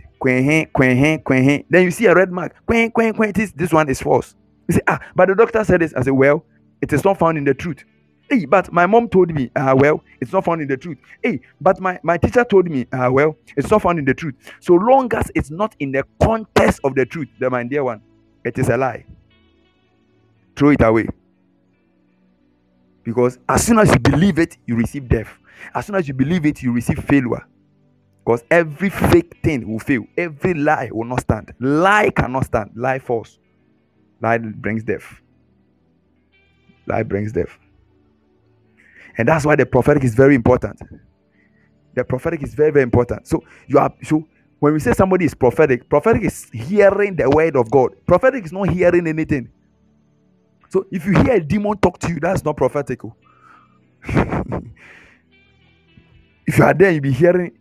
Then you see a red mark. This, this one is false. You say, ah, but the doctor said this. I say, well, it is not found in the truth. Hey, but my mom told me, ah, well, it's not found in the truth. Hey, but my, my teacher told me, ah, well, it's not found in the truth. So long as it's not in the context of the truth, the my dear one, it is a lie. Throw it away. Because as soon as you believe it, you receive death. As soon as you believe it, you receive failure. Because every fake thing will fail. Every lie will not stand. Lie cannot stand. Lie false. Lie brings death. Lie brings death. And that's why the prophetic is very important. The prophetic is very, very important. So you are so when we say somebody is prophetic, prophetic is hearing the word of God. Prophetic is not hearing anything. So if you hear a demon talk to you, that's not prophetic. Oh. if you are there, you'll be hearing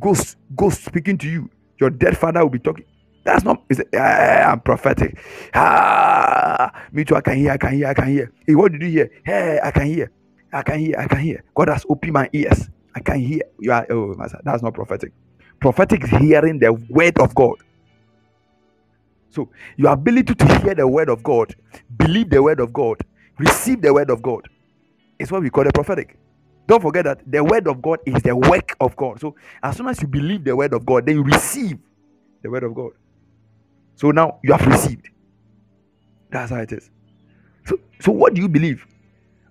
ghosts, ghosts speaking to you. Your dead father will be talking. That's not. It's, ah, I'm prophetic. Ah, me too. I can hear. I can hear. I can hear. Hey, what did you hear? Hey, I can hear. I can hear. I can hear. God has opened my ears. I can hear. You are. Oh, master. That's not prophetic. Prophetic is hearing the word of God. So, your ability to hear the word of God, believe the word of God, receive the word of God is what we call the prophetic. Don't forget that the word of God is the work of God. So, as soon as you believe the word of God, then you receive the word of God. So now you have received. That's how it is. So, so what do you believe?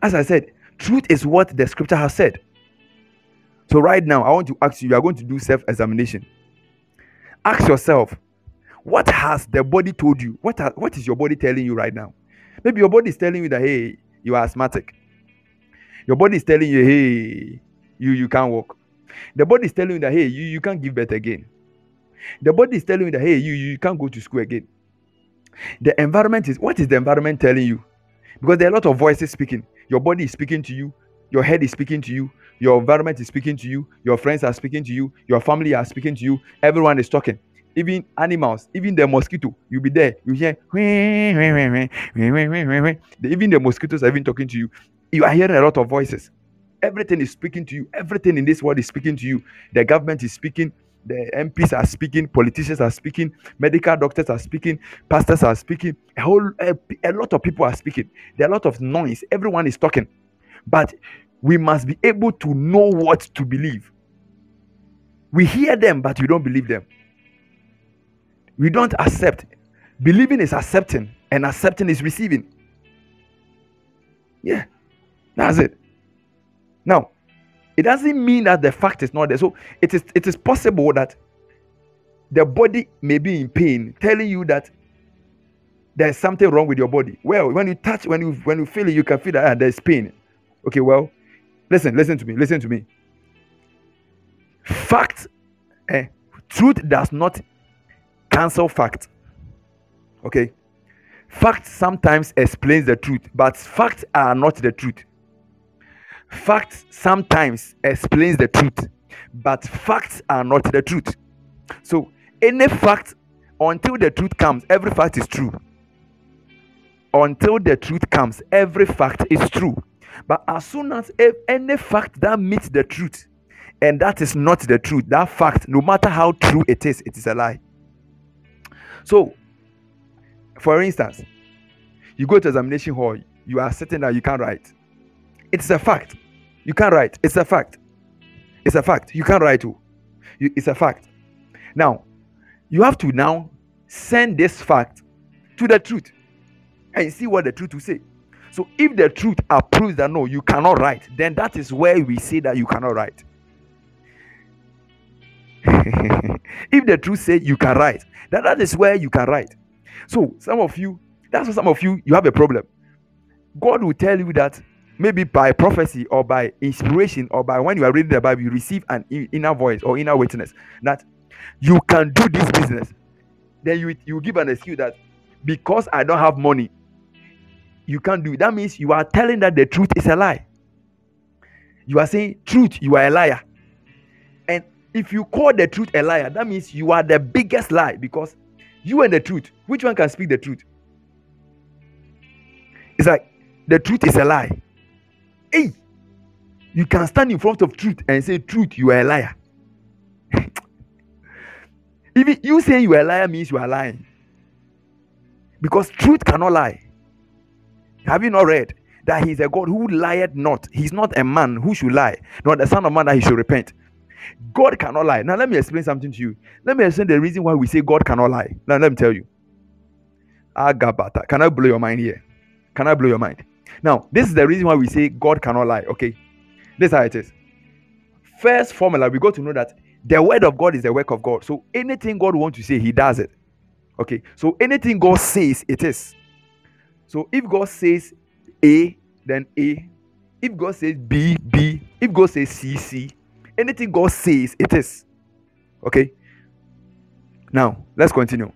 As I said, truth is what the scripture has said. So right now, I want to ask you, you are going to do self-examination. Ask yourself, what has the body told you? What, ha- what is your body telling you right now? Maybe your body is telling you that, hey, you are asthmatic. Your body is telling you, hey, you, you can't walk. The body is telling you that, hey, you, you can't give birth again. The body is telling you that, hey, you, you can't go to school again. The environment is what is the environment telling you? Because there are a lot of voices speaking. Your body is speaking to you, your head is speaking to you, your environment is speaking to you, your friends are speaking to you, your family are speaking to you, everyone is talking. Even animals, even the mosquito, you'll be there, you hear even the mosquitoes are even talking to you. You are hearing a lot of voices. Everything is speaking to you, everything in this world is speaking to you. The government is speaking, the MPs are speaking, politicians are speaking, medical doctors are speaking, pastors are speaking, a whole a, a lot of people are speaking. There are a lot of noise. Everyone is talking, but we must be able to know what to believe. We hear them, but we don't believe them. We don't accept. Believing is accepting, and accepting is receiving. Yeah, that's it. Now, it doesn't mean that the fact is not there. So it is it is possible that the body may be in pain, telling you that there's something wrong with your body. Well, when you touch, when you when you feel it, you can feel that ah, there's pain. Okay, well, listen, listen to me, listen to me. Fact, eh, truth does not cancel fact. Okay, fact sometimes explains the truth, but facts are not the truth. Facts sometimes explains the truth, but facts are not the truth. So any fact until the truth comes, every fact is true. Until the truth comes, every fact is true. But as soon as any fact that meets the truth, and that is not the truth, that fact, no matter how true it is, it is a lie. So, for instance, you go to examination hall, you are certain that you can't write. It's a fact. You can't write. It's a fact. It's a fact. You can't write. Oh. Too. it's a fact. Now, you have to now send this fact to the truth and see what the truth will say. So, if the truth approves that no, you cannot write, then that is where we say that you cannot write. if the truth says you can write, then that is where you can write. So, some of you, that's what some of you, you have a problem. God will tell you that maybe by prophecy or by inspiration or by when you are reading the Bible, you receive an inner voice or inner witness that you can do this business. Then you you give an excuse that because I don't have money, you can't do it. That means you are telling that the truth is a lie. You are saying truth, you are a liar. And if you call the truth a liar, that means you are the biggest lie because you and the truth, which one can speak the truth? It's like the truth is a lie. Hey, you can stand in front of truth and say, Truth, you are a liar. Even you saying you are a liar means you are lying. Because truth cannot lie. Have you not read that he is a God who lied not? He's not a man who should lie, nor the son of man that he should repent. God cannot lie. Now, let me explain something to you. Let me explain the reason why we say God cannot lie. Now, let me tell you. Agabata. Can I blow your mind here? Can I blow your mind? Now, this is the reason why we say God cannot lie. Okay, this is how it is. First formula, we got to know that the word of God is the work of God. So anything God wants to say, He does it. Okay, so anything God says, it is. So if God says A, then A. If God says B, B. If God says C, C. Anything God says, it is. Okay. Now let's continue.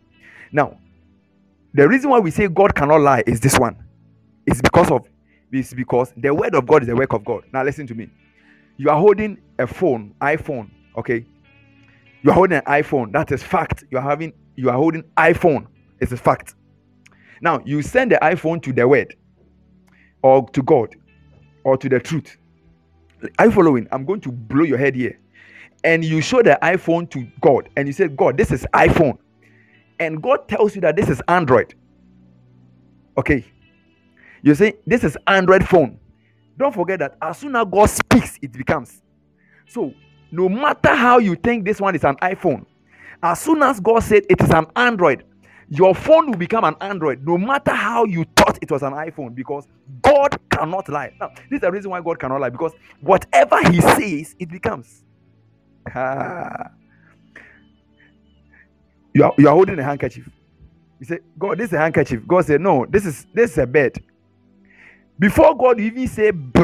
Now, the reason why we say God cannot lie is this one. It's because of it's because the word of God is the work of God. Now listen to me. You are holding a phone, iPhone, okay? You are holding an iPhone. That is fact. You are having you are holding iPhone. It's a fact. Now you send the iPhone to the word or to God or to the truth. Are you following? I'm going to blow your head here. And you show the iPhone to God and you say, God, this is iPhone. And God tells you that this is Android. Okay. You see, this is Android phone. Don't forget that as soon as God speaks, it becomes. So, no matter how you think this one is an iPhone, as soon as God said it is an Android, your phone will become an Android, no matter how you thought it was an iPhone, because God cannot lie. Now, this is the reason why God cannot lie, because whatever He says, it becomes. Ah. You are, you are holding a handkerchief. You say, God, this is a handkerchief. God said, No, this is this is a bed. Before God even say b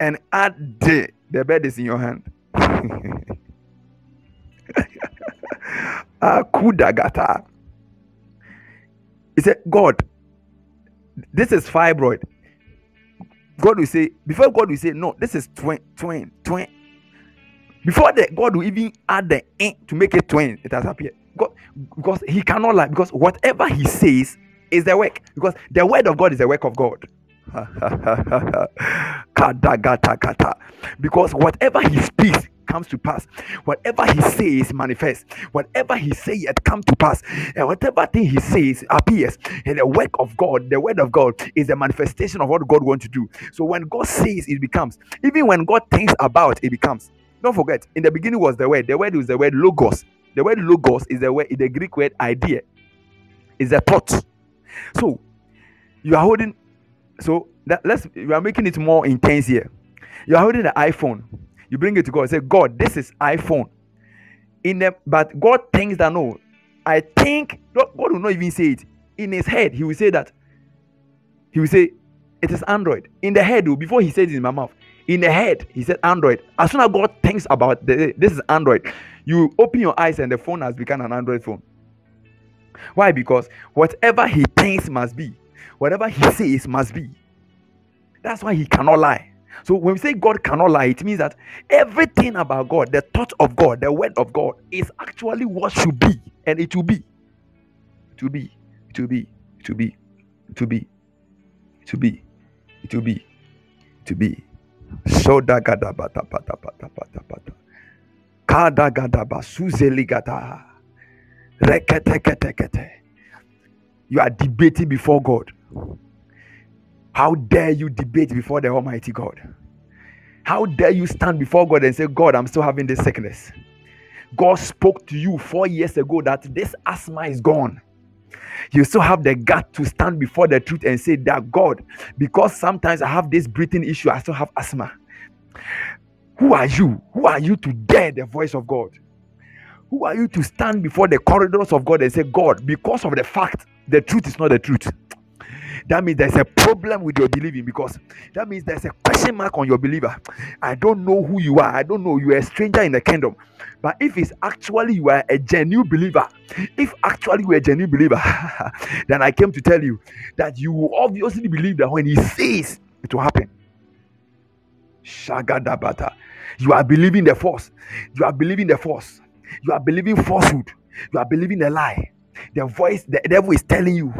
and add d, the bed is in your hand. Akudagata. He said, God, this is fibroid. God will say, before God will say, no, this is twin, twin, twin. Before the God will even add the in to make it twin, it has appeared. God, because he cannot lie, because whatever he says is the work. Because the word of God is the work of God. because whatever he speaks comes to pass. Whatever he says manifests. Whatever he says come to pass. And whatever thing he says appears. And the work of God, the word of God is the manifestation of what God wants to do. So when God says it becomes. Even when God thinks about it becomes. Don't forget, in the beginning was the word. The word was the word logos. The word logos is the word in the Greek word idea. Is a thought. So you are holding so that let's we are making it more intense here. You are holding the iPhone you bring it to God. Say, God, this is iPhone. In the but God thinks that no, I think God will not even say it. In his head, he will say that. He will say, It is Android. In the head, before he says it in my mouth, in the head, he said Android. As soon as God thinks about the, this is Android, you open your eyes and the phone has become an Android phone. Why? Because whatever he thinks must be, whatever he says must be. That's why he cannot lie. So when we say God cannot lie, it means that everything about God, the thought of God, the word of God, is actually what should be, and it will be. To be, to be, to be, to be, to be, to be, to be. Soda gada bata pata pata pata pata. Kada gada basuzeli gata. Rekete kete kete. You are debating before God. How dare you debate before the Almighty God? How dare you stand before God and say, God, I'm still having this sickness? God spoke to you four years ago that this asthma is gone. You still have the gut to stand before the truth and say that God, because sometimes I have this breathing issue, I still have asthma. Who are you? Who are you to dare the voice of God? Who are you to stand before the corridors of God and say, God, because of the fact the truth is not the truth, that means there's a problem with your believing because that means there's a question mark on your believer. I don't know who you are. I don't know. You're a stranger in the kingdom. But if it's actually you are a genuine believer, if actually you are a genuine believer, then I came to tell you that you will obviously believe that when he says it will happen. Shagadabata. You are believing the force. You are believing the force. You are believing falsehood. You are believing a lie the voice, the devil is telling you,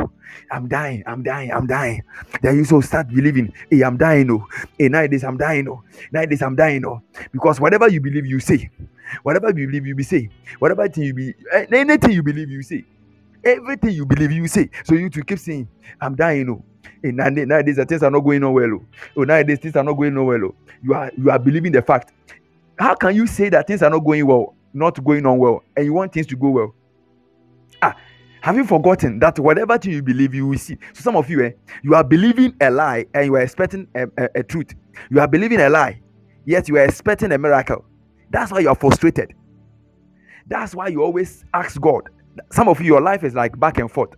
I'm dying, I'm dying, I'm dying. Then you so start believing, hey, I'm dying, oh, hey, nowadays I'm dying, oh, nowadays I'm dying, oh. Because whatever you believe, you say. Whatever you believe, you be say. Whatever thing you be, eh, anything you believe, you say. Everything you believe, you say. So you to keep saying, I'm dying, oh. Hey, nowadays, nowadays things are not going on well, oh. oh. Nowadays things are not going on well, oh. You are you are believing the fact. How can you say that things are not going well, not going on well, and you want things to go well? Have you forgotten that whatever thing you believe, you will see? So some of you, eh, you are believing a lie and you are expecting a, a, a truth. You are believing a lie, yet you are expecting a miracle. That's why you are frustrated. That's why you always ask God. Some of you, your life is like back and forth.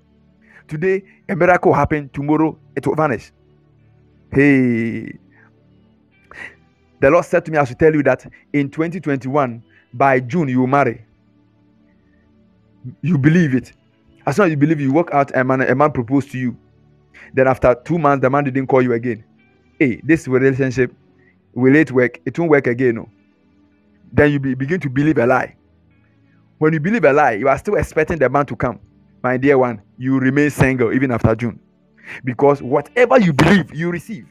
Today, a miracle happened. Tomorrow, it will vanish. Hey, the Lord said to me, I should tell you that in 2021, by June, you will marry. You believe it as soon as you believe you work out, a man, a man proposed to you. Then after two months, the man didn't call you again. Hey, this relationship will it work? It won't work again. No. Then you be, begin to believe a lie. When you believe a lie, you are still expecting the man to come. My dear one, you remain single even after June. Because whatever you believe, you receive.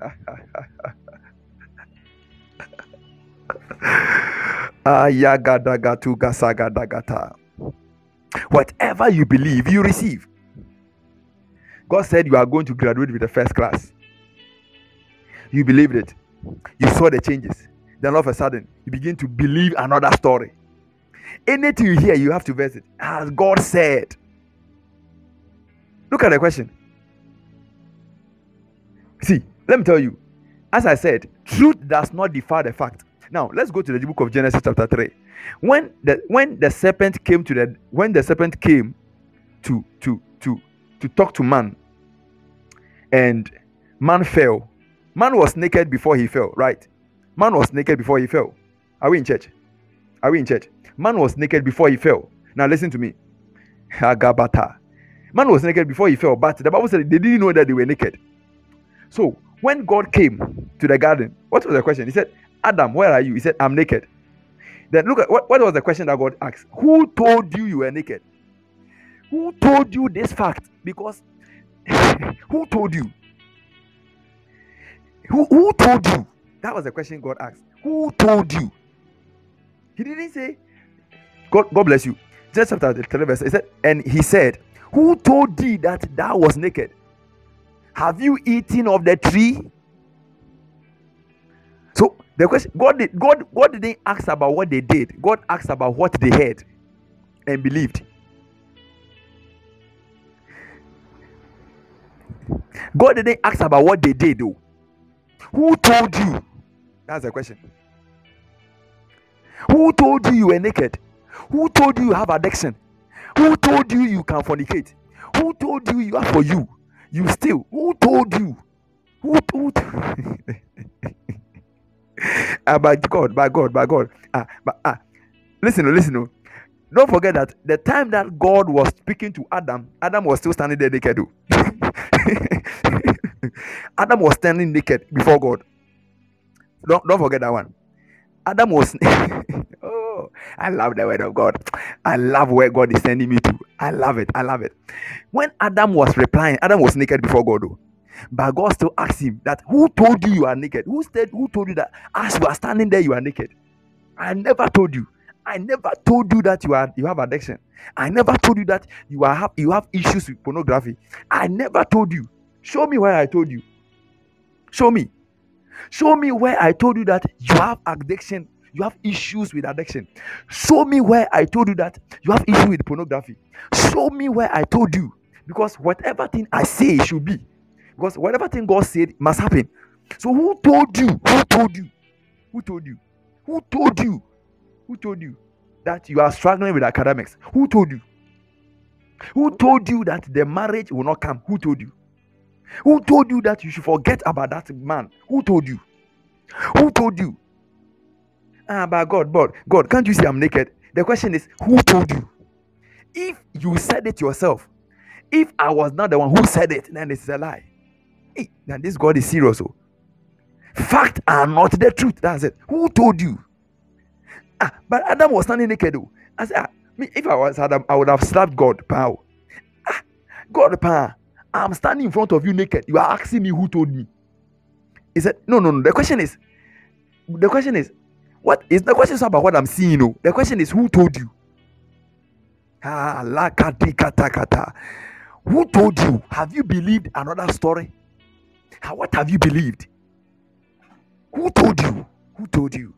Ayagadagatu gasagadagata. Whatever you believe, you receive. God said you are going to graduate with the first class. You believed it. You saw the changes. Then all of a sudden, you begin to believe another story. Anything you hear, you have to verse it. As God said. Look at the question. See, let me tell you. As I said, truth does not defy the fact. Now, let's go to the book of Genesis, chapter 3 when the when the serpent came to the when the serpent came to to to to talk to man and man fell man was naked before he fell right man was naked before he fell are we in church are we in church man was naked before he fell now listen to me agabata Man was naked before he fell, but the Bible said they didn't know that they were naked. So when God came to the garden, what was the question? He said, Adam, where are you? He said, I'm naked. Then look at what, what was the question that God asked? Who told you you were naked? Who told you this fact? Because who told you? Who, who told you? That was the question God asked. Who told you? He didn't say, God, God bless you. Just after the 12 verse, he said, and he said, Who told thee that thou was naked? Have you eaten of the tree? The question God did God God didn't ask about what they did. God asked about what they heard and believed. God didn't ask about what they did though. Who told you? That's the question. Who told you you were naked? Who told you you have addiction? Who told you you can fornicate? Who told you you are for you? You still. Who told you? Who told? ah, by God, by God, by God. Ah, but ah, listen, listen. Don't forget that the time that God was speaking to Adam, Adam was still standing there naked. Adam was standing naked before God. Don't, don't forget that one. Adam was. oh, I love the word of God. I love where God is sending me to. I love it. I love it. When Adam was replying, Adam was naked before God. Though. But God still asked him that who told you you are naked? Who said who told you that as you are standing there, you are naked? I never told you. I never told you that you are you have addiction. I never told you that you are have you have issues with pornography. I never told you. Show me where I told you. Show me. Show me where I told you that you have addiction. You have issues with addiction. Show me where I told you that you have issue with pornography. Show me where I told you. Because whatever thing I say should be. Because whatever thing God said must happen. So who told you? Who told you? Who told you? Who told you? Who told you that you are struggling with academics? Who told you? Who told you that the marriage will not come? Who told you? Who told you that you should forget about that man? Who told you? Who told you? Ah, but God, God, God, can't you see I'm naked? The question is, who told you? If you said it yourself, if I was not the one who said it, then it's a lie. Hey, then this God is serious. Oh. Fact are not the truth. That's it. Who told you? Ah, but Adam was standing naked. Though. I said, ah, me, if I was Adam, I would have slapped God. Pow. Ah, God, pow. I'm standing in front of you naked. You are asking me who told me. He said, No, no, no. The question is, the question is, what is the question is about what I'm seeing? No, the question is who told you? Ah, la kata kata. Who told you? Have you believed another story? What have you believed? Who told you? Who told you?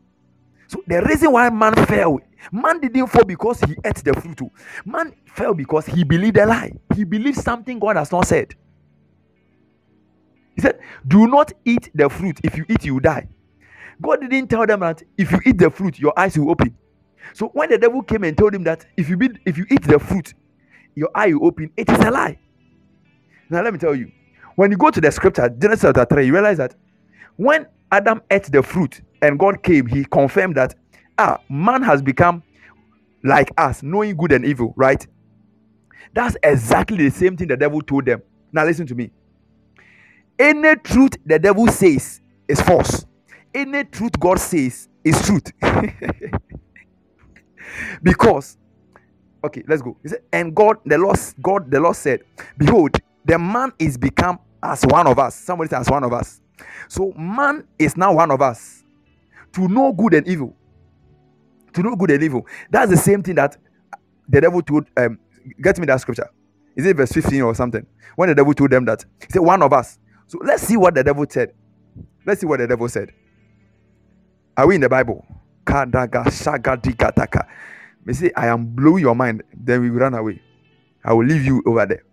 So the reason why man fell, man didn't fall because he ate the fruit. Man fell because he believed a lie. He believed something God has not said. He said, Do not eat the fruit. If you eat, you die. God didn't tell them that if you eat the fruit, your eyes will open. So when the devil came and told him that if you be, if you eat the fruit, your eye will open, it is a lie. Now let me tell you, when you go to the scripture, Genesis chapter 3, you realize that when Adam ate the fruit and God came, he confirmed that ah, man has become like us, knowing good and evil, right? That's exactly the same thing the devil told them. Now listen to me. Any truth the devil says is false. Any truth God says is truth. because okay, let's go. He said, and God, the Lord, God, the Lord said, Behold, the man is become as one of us. Somebody says as one of us. So man is now one of us to know good and evil. To know good and evil. That's the same thing that the devil told. Um, get me that scripture. Is it verse 15 or something? When the devil told them that, he said, One of us. So let's see what the devil said. Let's see what the devil said. Are we in the Bible? May say, I am blowing your mind, then we will run away. I will leave you over there.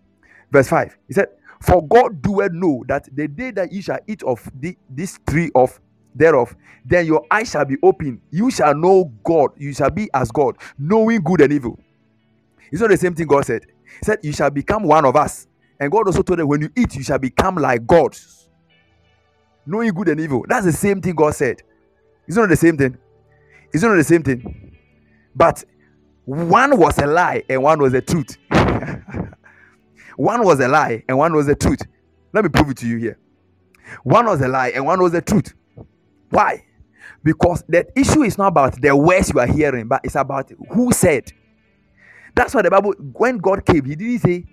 Verse 5. He said, For God doeth know that the day that ye shall eat of the, this tree of thereof, then your eyes shall be open. You shall know God. You shall be as God, knowing good and evil. It's not the same thing God said. He said, You shall become one of us. And God also told them, When you eat, you shall become like God, knowing good and evil. That's the same thing God said. It's not the same thing. It's not the same thing. But one was a lie and one was the truth. One was a lie and one was the truth. Let me prove it to you here. One was a lie and one was the truth. Why? Because the issue is not about the words you are hearing, but it's about who said. That's why the Bible, when God came, He didn't say,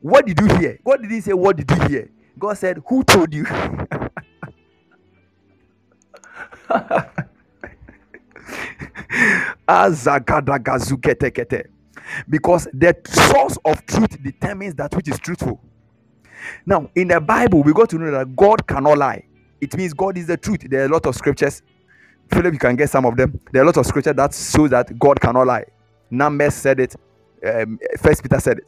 What did you hear? God didn't say, What did you hear? God said, Who told you? because the source of truth determines that which is truthful. Now, in the Bible, we got to know that God cannot lie. It means God is the truth. There are a lot of scriptures. Philip, you can get some of them. There are a lot of scripture that shows that God cannot lie. Numbers said it. Um, First Peter said it.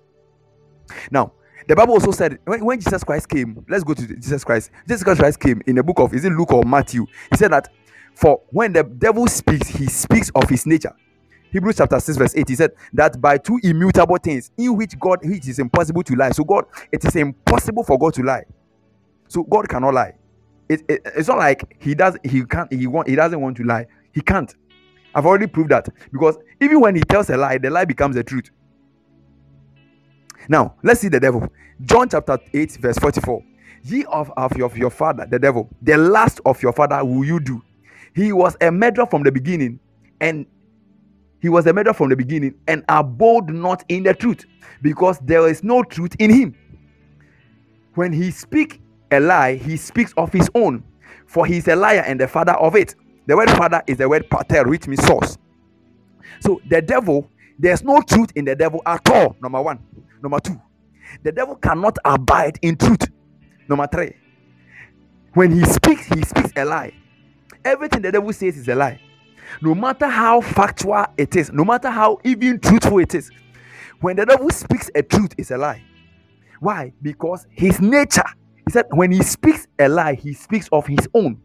Now, the Bible also said when, when Jesus Christ came, let's go to Jesus Christ. Jesus Christ came in the book of is it Luke or Matthew? He said that for when the devil speaks, he speaks of his nature. Hebrews chapter 6, verse 8, he said that by two immutable things in which God which is impossible to lie. So, God, it is impossible for God to lie. So God cannot lie. It, it, it's not like he does he can't he want he doesn't want to lie. He can't. I've already proved that because even when he tells a lie, the lie becomes the truth. Now, let's see the devil. John chapter 8, verse 44. Ye of, of, your, of your father, the devil, the last of your father will you do. He was a murderer from the beginning, and he was a murderer from the beginning, and abode not in the truth, because there is no truth in him. When he speak a lie, he speaks of his own, for he is a liar and the father of it. The word father is the word pater, which means source. So the devil, there's no truth in the devil at all. Number one. Number two, the devil cannot abide in truth. Number three, when he speaks, he speaks a lie. Everything the devil says is a lie. No matter how factual it is, no matter how even truthful it is, when the devil speaks a truth, it's a lie. Why? Because his nature, he said, when he speaks a lie, he speaks of his own.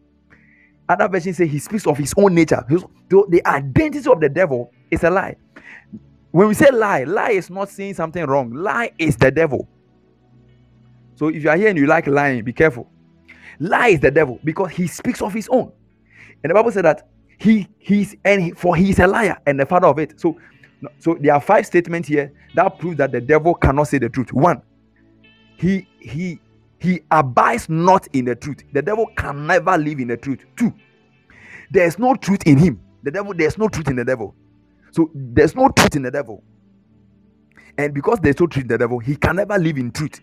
Other versions say he speaks of his own nature. So The identity of the devil is a lie. When we say lie, lie is not saying something wrong. Lie is the devil. So if you are here and you like lying, be careful. Lie is the devil because he speaks of his own. And the Bible said that he he's and he, for he is a liar and the father of it. So so there are five statements here that prove that the devil cannot say the truth. One, he he he abides not in the truth. The devil can never live in the truth. Two, there is no truth in him. The devil, there's no truth in the devil. So there's no truth in the devil. And because there's no truth in the devil, he can never live in truth.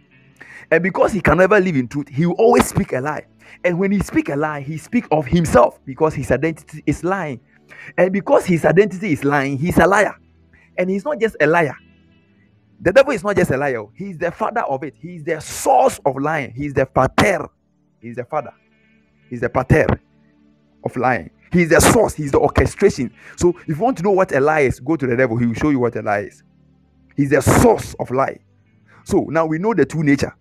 And because he can never live in truth, he will always speak a lie. And when he speak a lie, he speak of himself because his identity is lying. And because his identity is lying, he's a liar. And he's not just a liar. The devil is not just a liar. He's the father of it. He's the source of lying. He's the pater. He's the father. He's the pater of lying. He's the source, he's the orchestration. So if you want to know what a lie is, go to the devil, he will show you what a lie is. He's the source of lie. So now we know the true nature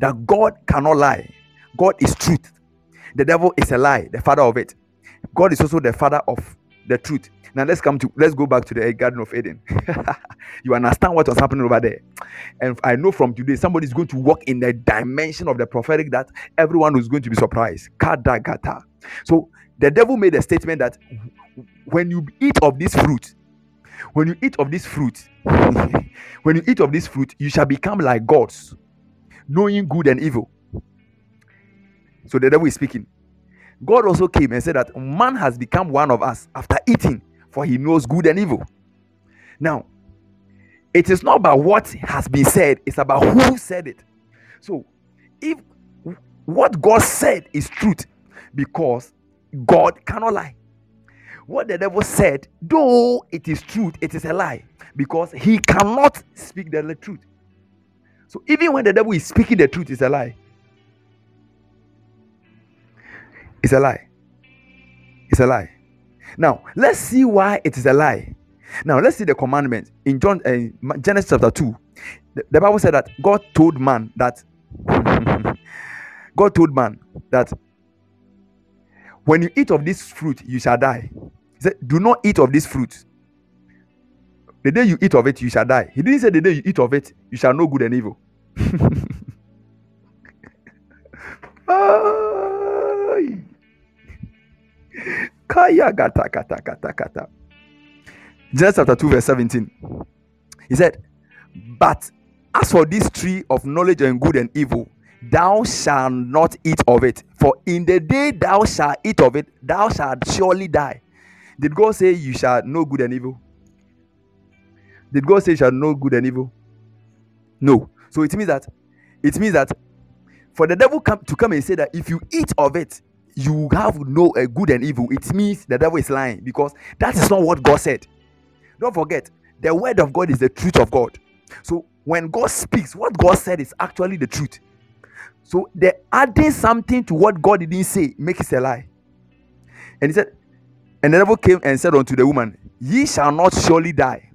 that God cannot lie. God is truth. The devil is a lie, the father of it. God is also the father of the truth. Now let's come to let's go back to the Garden of Eden. you understand what was happening over there. And I know from today somebody is going to walk in the dimension of the prophetic that everyone is going to be surprised. Kadagata. So the devil made a statement that when you eat of this fruit, when you eat of this fruit, when you eat of this fruit, you shall become like gods, knowing good and evil. So the devil is speaking. God also came and said that man has become one of us after eating, for he knows good and evil. Now, it is not about what has been said, it's about who said it. So, if what God said is truth, because God cannot lie. What the devil said, though it is truth, it is a lie because he cannot speak the truth. So even when the devil is speaking the truth, it's a lie. It's a lie. It's a lie. Now let's see why it is a lie. Now let's see the commandment in John uh, Genesis chapter two. The, the Bible said that God told man that God told man that when you eat of this fruit, you shall die. He said, Do not eat of this fruit. The day you eat of it, you shall die. He didn't say the day you eat of it, you shall know good and evil. Kaya gata kata kata kata. Genesis chapter 2, verse 17. He said, But As for this tree of knowledge and good and evil, thou shalt not eat of it, for in the day thou shalt eat of it, thou shalt surely die. Did God say you shall know good and evil? Did God say you shall know good and evil? No. So it means that it means that for the devil come to come and say that if you eat of it, you have no a good and evil. It means the devil is lying because that is not what God said. Don't forget, the word of God is the truth of God. So when God speaks, what God said is actually the truth. So they're adding something to what God didn't say, makes it a lie. And he said, and the devil came and said unto the woman, Ye shall not surely die.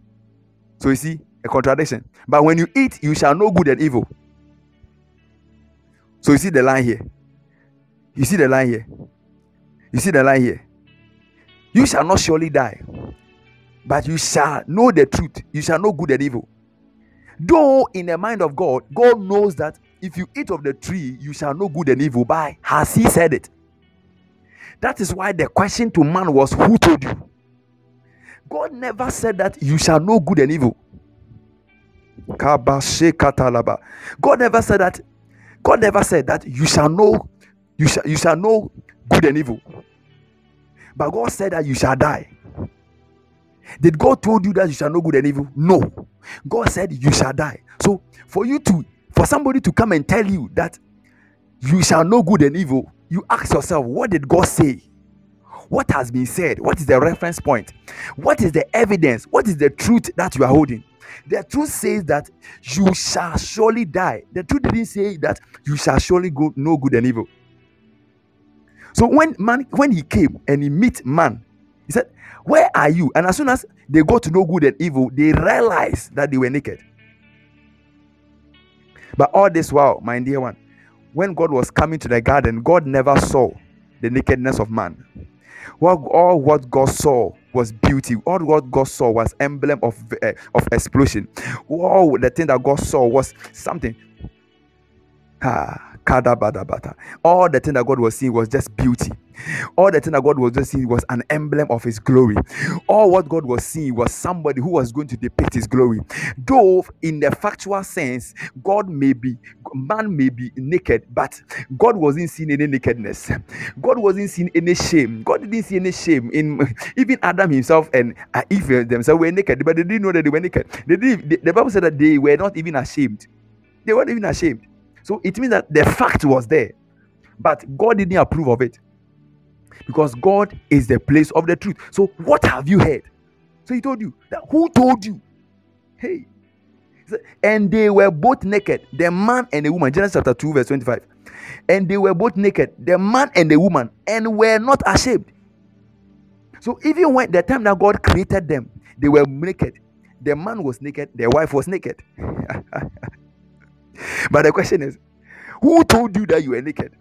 So you see a contradiction. But when you eat, you shall know good and evil. So you see the line here. You see the line here. You see the line here. You shall not surely die, but you shall know the truth. You shall know good and evil. Though in the mind of God, God knows that if you eat of the tree, you shall know good and evil. By has He said it? That is why the question to man was, Who told you? God never said that you shall know good and evil. God never said that. God never said that you shall know, you shall you shall know good and evil. But God said that you shall die. Did God told you that you shall know good and evil? No. God said you shall die. So for you to for somebody to come and tell you that you shall know good and evil, you ask yourself, what did God say? What has been said? What is the reference point? What is the evidence? What is the truth that you are holding? The truth says that you shall surely die. The truth didn't say that you shall surely go no good and evil. So when man when he came and he meet man, he said, Where are you? And as soon as they go to know good and evil, they realize that they were naked. But all this while, my dear one, when God was coming to the garden, God never saw the nakedness of man. What all what God saw was beauty. All what God saw was emblem of uh, of explosion. All the thing that God saw was something. Ah, all the thing that God was seeing was just beauty. All the thing that God was just seeing was an emblem of His glory. All what God was seeing was somebody who was going to depict His glory. Though, in the factual sense, God may be, man may be naked, but God wasn't seeing any nakedness. God wasn't seeing any shame. God didn't see any shame in even Adam himself and uh, Eve themselves were naked, but they didn't know that they were naked. They didn't, the Bible said that they were not even ashamed. They weren't even ashamed. So it means that the fact was there, but God didn't approve of it because God is the place of the truth. So what have you heard? So he told you that who told you? Hey, and they were both naked, the man and the woman. Genesis chapter 2, verse 25. And they were both naked, the man and the woman, and were not ashamed. So even when the time that God created them, they were naked. The man was naked, their wife was naked. but the question is, who told you that you were naked?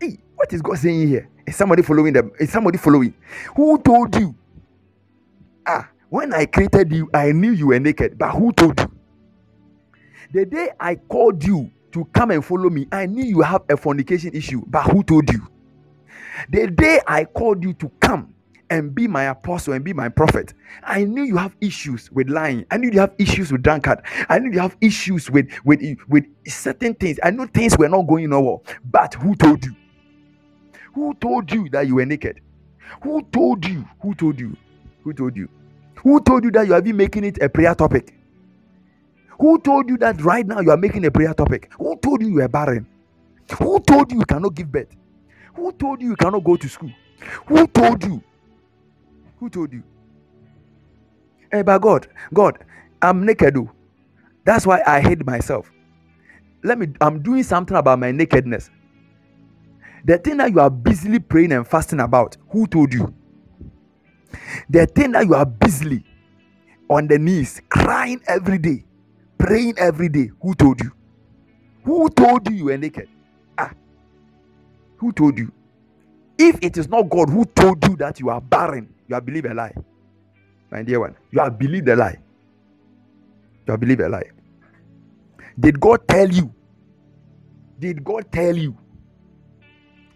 Hey, what is God saying here? Is somebody following them? Is somebody following? Who told you? Ah, when I created you, I knew you were naked. But who told you? The day I called you to come and follow me, I knew you have a fornication issue. But who told you? The day I called you to come and be my apostle and be my prophet. I knew you have issues with lying. I knew you have issues with drunkard. I knew you have issues with with with certain things. I know things were not going well. But who told you? Who told you that you were naked? Who told you? Who told you? Who told you? Who told you that you have been making it a prayer topic? Who told you that right now you are making a prayer topic? Who told you you are barren? Who told you you cannot give birth? Who told you you cannot go to school? Who told you who told you? Hey, but God, God, I'm naked. Though. That's why I hate myself. Let me, I'm doing something about my nakedness. The thing that you are busily praying and fasting about, who told you? The thing that you are busily on the knees, crying every day, praying every day, who told you? Who told you you were naked? Ah, who told you? If it is not God who told you that you are barren, you have believed a lie. My dear one, you have believed a lie. You have believed a lie. Did God tell you? Did God tell you?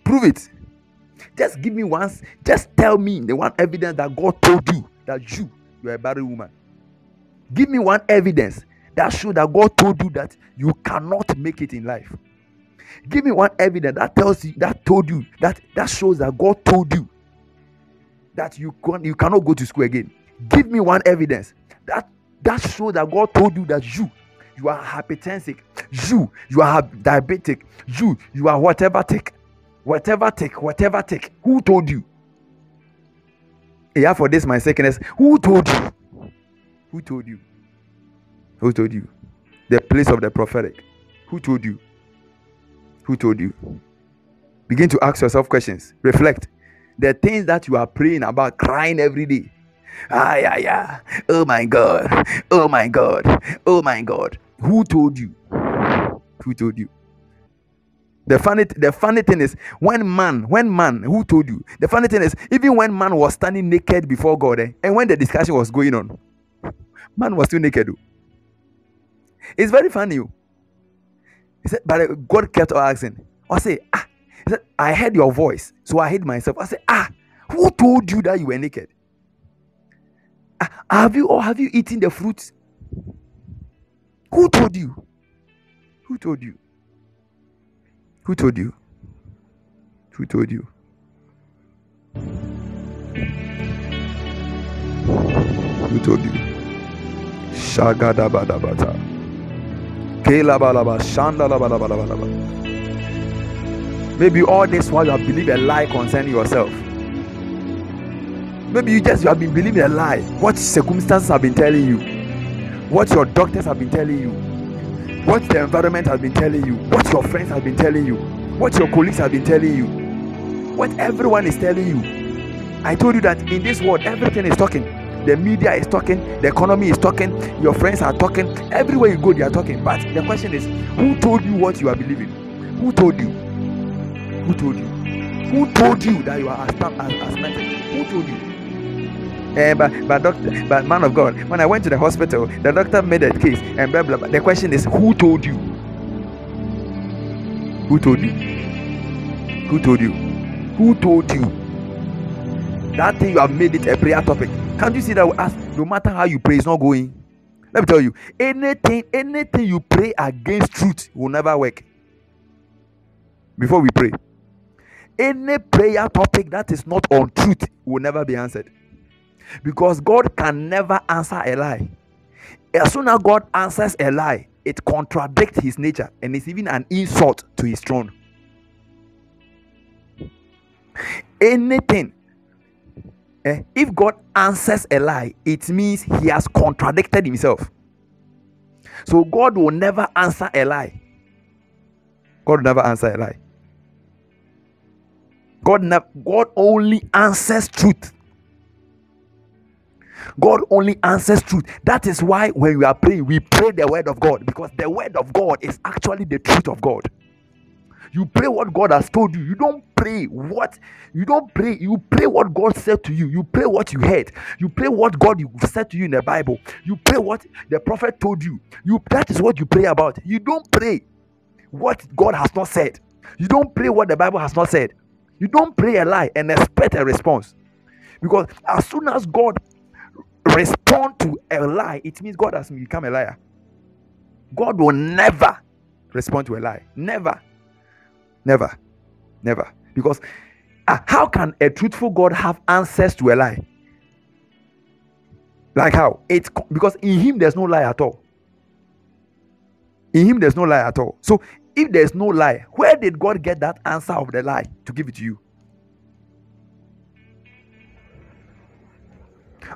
Prove it. Just give me once. Just tell me the one evidence that God told you that you you are a barren woman. Give me one evidence that shows that God told you that you cannot make it in life. Give me one evidence that tells you that told you that that shows that God told you that you can you cannot go to school again. Give me one evidence that that shows that God told you that you you are hypertensive, you you are diabetic, you you are whatever take, whatever take, whatever take. Who told you? Yeah, for this my sickness. Who told you? Who told you? Who told you? The place of the prophetic. Who told you? Who told you? Begin to ask yourself questions. Reflect. The things that you are praying about, crying every day. Ah, yeah, yeah. Oh my God. Oh my God. Oh my God. Who told you? Who told you? The funny, the funny thing is, when man, when man, who told you? The funny thing is, even when man was standing naked before God, eh, and when the discussion was going on, man was still naked. Oh. It's very funny. Oh. He said, but God kept asking. I say, ah, said, I heard your voice, so I hid myself. I said, ah, who told you that you were naked? Ah, have you or have you eaten the fruit? Who told you? Who told you? Who told you? Who told you? Who told you? Shagadabadabata. Maybe all this while you have believed a lie concerning yourself. Maybe you just you have been believing a lie. What circumstances have been telling you? What your doctors have been telling you? What the environment has been telling you? What your friends have been telling you? What your colleagues have been telling you? What everyone is telling you? I told you that in this world everything is talking. The media is talking, the economy is talking, your friends are talking, everywhere you go, they are talking. But the question is, who told you what you are believing? Who told you? Who told you? Who told you that you are asthmatic? Who told you? Uh, but but doctor, but man of God, when I went to the hospital, the doctor made a case and blah blah blah. The question is, who told you? Who told you? Who told you? Who told you? That thing you have made it a prayer topic. Can't you see that? We ask, no matter how you pray, it's not going. Let me tell you, anything, anything you pray against truth will never work. Before we pray, any prayer topic that is not on truth will never be answered. Because God can never answer a lie. As soon as God answers a lie, it contradicts his nature and it's even an insult to his throne. Anything, eh, if God answers a lie, it means he has contradicted himself. So God will never answer a lie. God will never answer a lie. God, ne- God only answers truth. God only answers truth. That is why when we are praying, we pray the word of God because the word of God is actually the truth of God. You pray what God has told you. You don't pray what you don't pray. You pray what God said to you. You pray what you heard. You pray what God said to you in the Bible. You pray what the prophet told you. You that is what you pray about. You don't pray what God has not said. You don't pray what the Bible has not said. You don't pray a lie and expect a response. Because as soon as God respond to a lie, it means God has become a liar. God will never respond to a lie. Never. Never. Never. Because uh, how can a truthful God have answers to a lie? Like how? It because in him there's no lie at all. In him there's no lie at all. So if there's no lie, where did God get that answer of the lie to give it to you?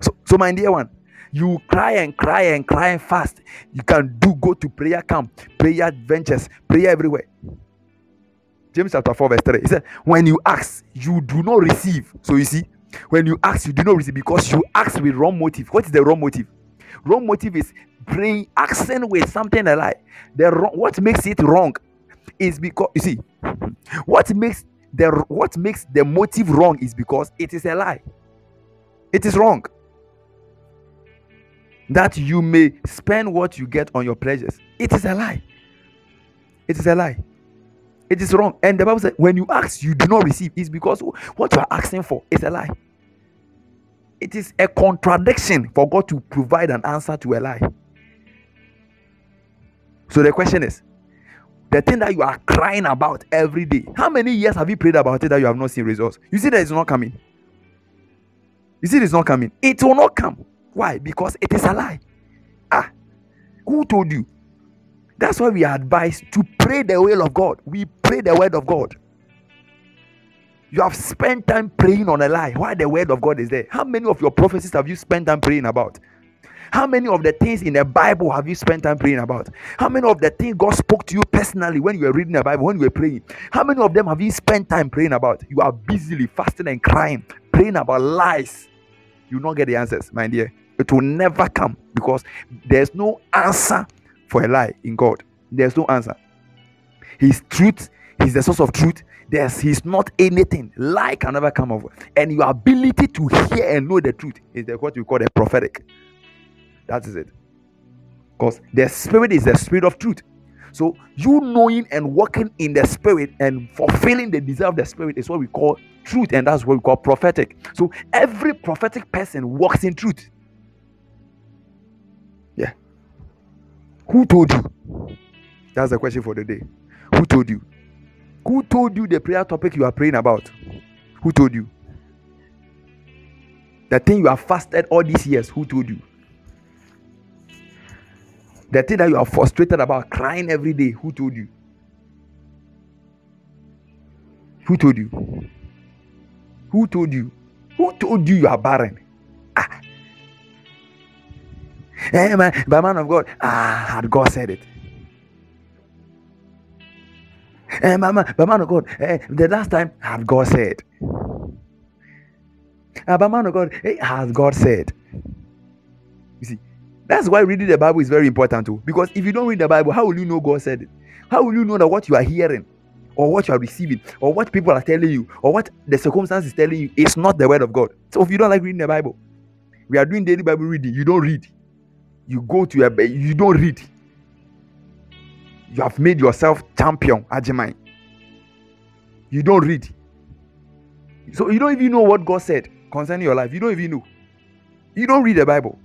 So, so my dear one, you cry and cry and cry and fast. You can do go to prayer camp, prayer adventures, prayer everywhere. James chapter 4, verse 3. He said, When you ask, you do not receive. So you see, when you ask, you do not receive because you ask with wrong motive. What is the wrong motive? Wrong motive is praying, asking with something a lie. The wrong, what makes it wrong is because you see, what makes the what makes the motive wrong is because it is a lie. It is wrong that you may spend what you get on your pleasures. It is a lie. It is a lie. It is wrong. And the Bible says, when you ask, you do not receive. It's because what you are asking for is a lie. It is a contradiction for God to provide an answer to a lie. So the question is, the thing that you are crying about every day, how many years have you prayed about it that you have not seen results? You see that it's not coming. You see, it's not coming. It will not come. Why? Because it is a lie. Ah, who told you? That's why we are advised to pray the will of God. We pray the word of God. You have spent time praying on a lie. Why the word of God is there? How many of your prophecies have you spent time praying about? How many of the things in the Bible have you spent time praying about? How many of the things God spoke to you personally when you were reading the Bible, when you were praying? How many of them have you spent time praying about? You are busily fasting and crying, praying about lies. You will not get the answers, my dear. It will never come because there's no answer for a lie in God. There's no answer. His truth, He's the source of truth. There's He's not anything. Lie can never come over. And your ability to hear and know the truth is what we call the prophetic. That is it. Because the spirit is the spirit of truth. So you knowing and walking in the spirit and fulfilling the desire of the spirit is what we call truth, and that's what we call prophetic. So every prophetic person walks in truth. Yeah. Who told you? That's the question for the day. Who told you? Who told you the prayer topic you are praying about? Who told you? The thing you have fasted all these years, who told you? The thing that you are frustrated about, crying every day, who told you? Who told you? Who told you? Who told you you are barren? Ah. Hey, man, by man of God, ah, had God said it? Hey, man, by man of God, hey, the last time had God said? Ah, by man of God, hey, has God said? That's why reading the Bible is very important too. Because if you don't read the Bible, how will you know God said it? How will you know that what you are hearing or what you are receiving or what people are telling you or what the circumstance is telling you is not the word of God? So if you don't like reading the Bible, we are doing daily Bible reading. You don't read. You go to your bed, you don't read. You have made yourself champion, Ajimai. You don't read. So you don't even know what God said concerning your life. You don't even know. You don't read the Bible.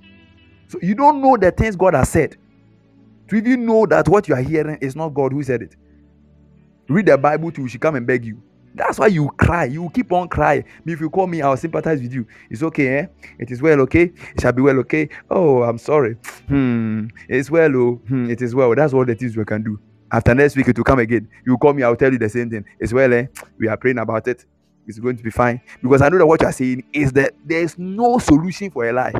So you don't know the things God has said. To even know that what you are hearing is not God who said it. Read the Bible too, she come and beg you. That's why you cry. You keep on crying. If you call me, I'll sympathize with you. It's okay, eh? It is well, okay? It shall be well, okay? Oh, I'm sorry. Hmm. It's well, oh. Hmm. It is well. That's all the things we can do. After next week, it will come again. You call me, I'll tell you the same thing. It's well, eh? We are praying about it. It's going to be fine. Because I know that what you are saying is that there's no solution for a lie.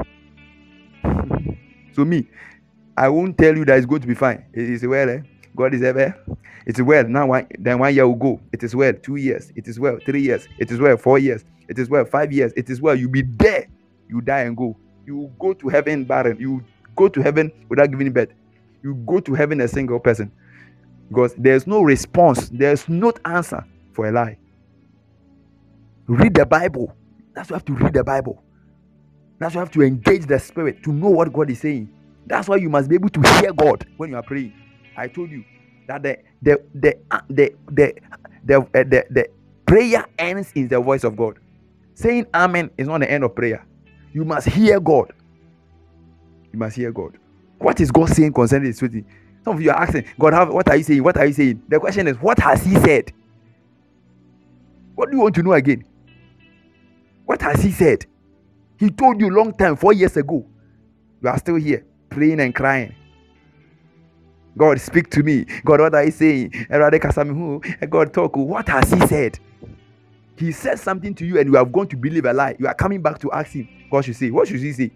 So me, I won't tell you that it's going to be fine. It is well, eh? God is ever. It is well. Now one, then one year will go. It is well. Two years. It is well. Three years. It is well. Four years. It is well. Five years. It is well. You be there. You die and go. You go to heaven barren. You go to heaven without giving birth. You go to heaven a single person. Because there's no response. There's no answer for a lie. Read the Bible. That's why you have to read the Bible. That's why you have to engage the spirit to know what God is saying. That's why you must be able to hear God when you are praying. I told you that the the the uh, the the the, uh, the, the prayer ends in the voice of God. Saying amen is not the end of prayer. You must hear God. You must hear God. What is God saying concerning this Some of you are asking, God, what are you saying? What are you saying? The question is, what has He said? What do you want to know again? What has He said? He told you long time, four years ago. You are still here, praying and crying. God, speak to me. God, what are you saying? God, talk. What has He said? He said something to you, and you have gone to believe a lie. You are coming back to ask Him, God should He say, What should He say?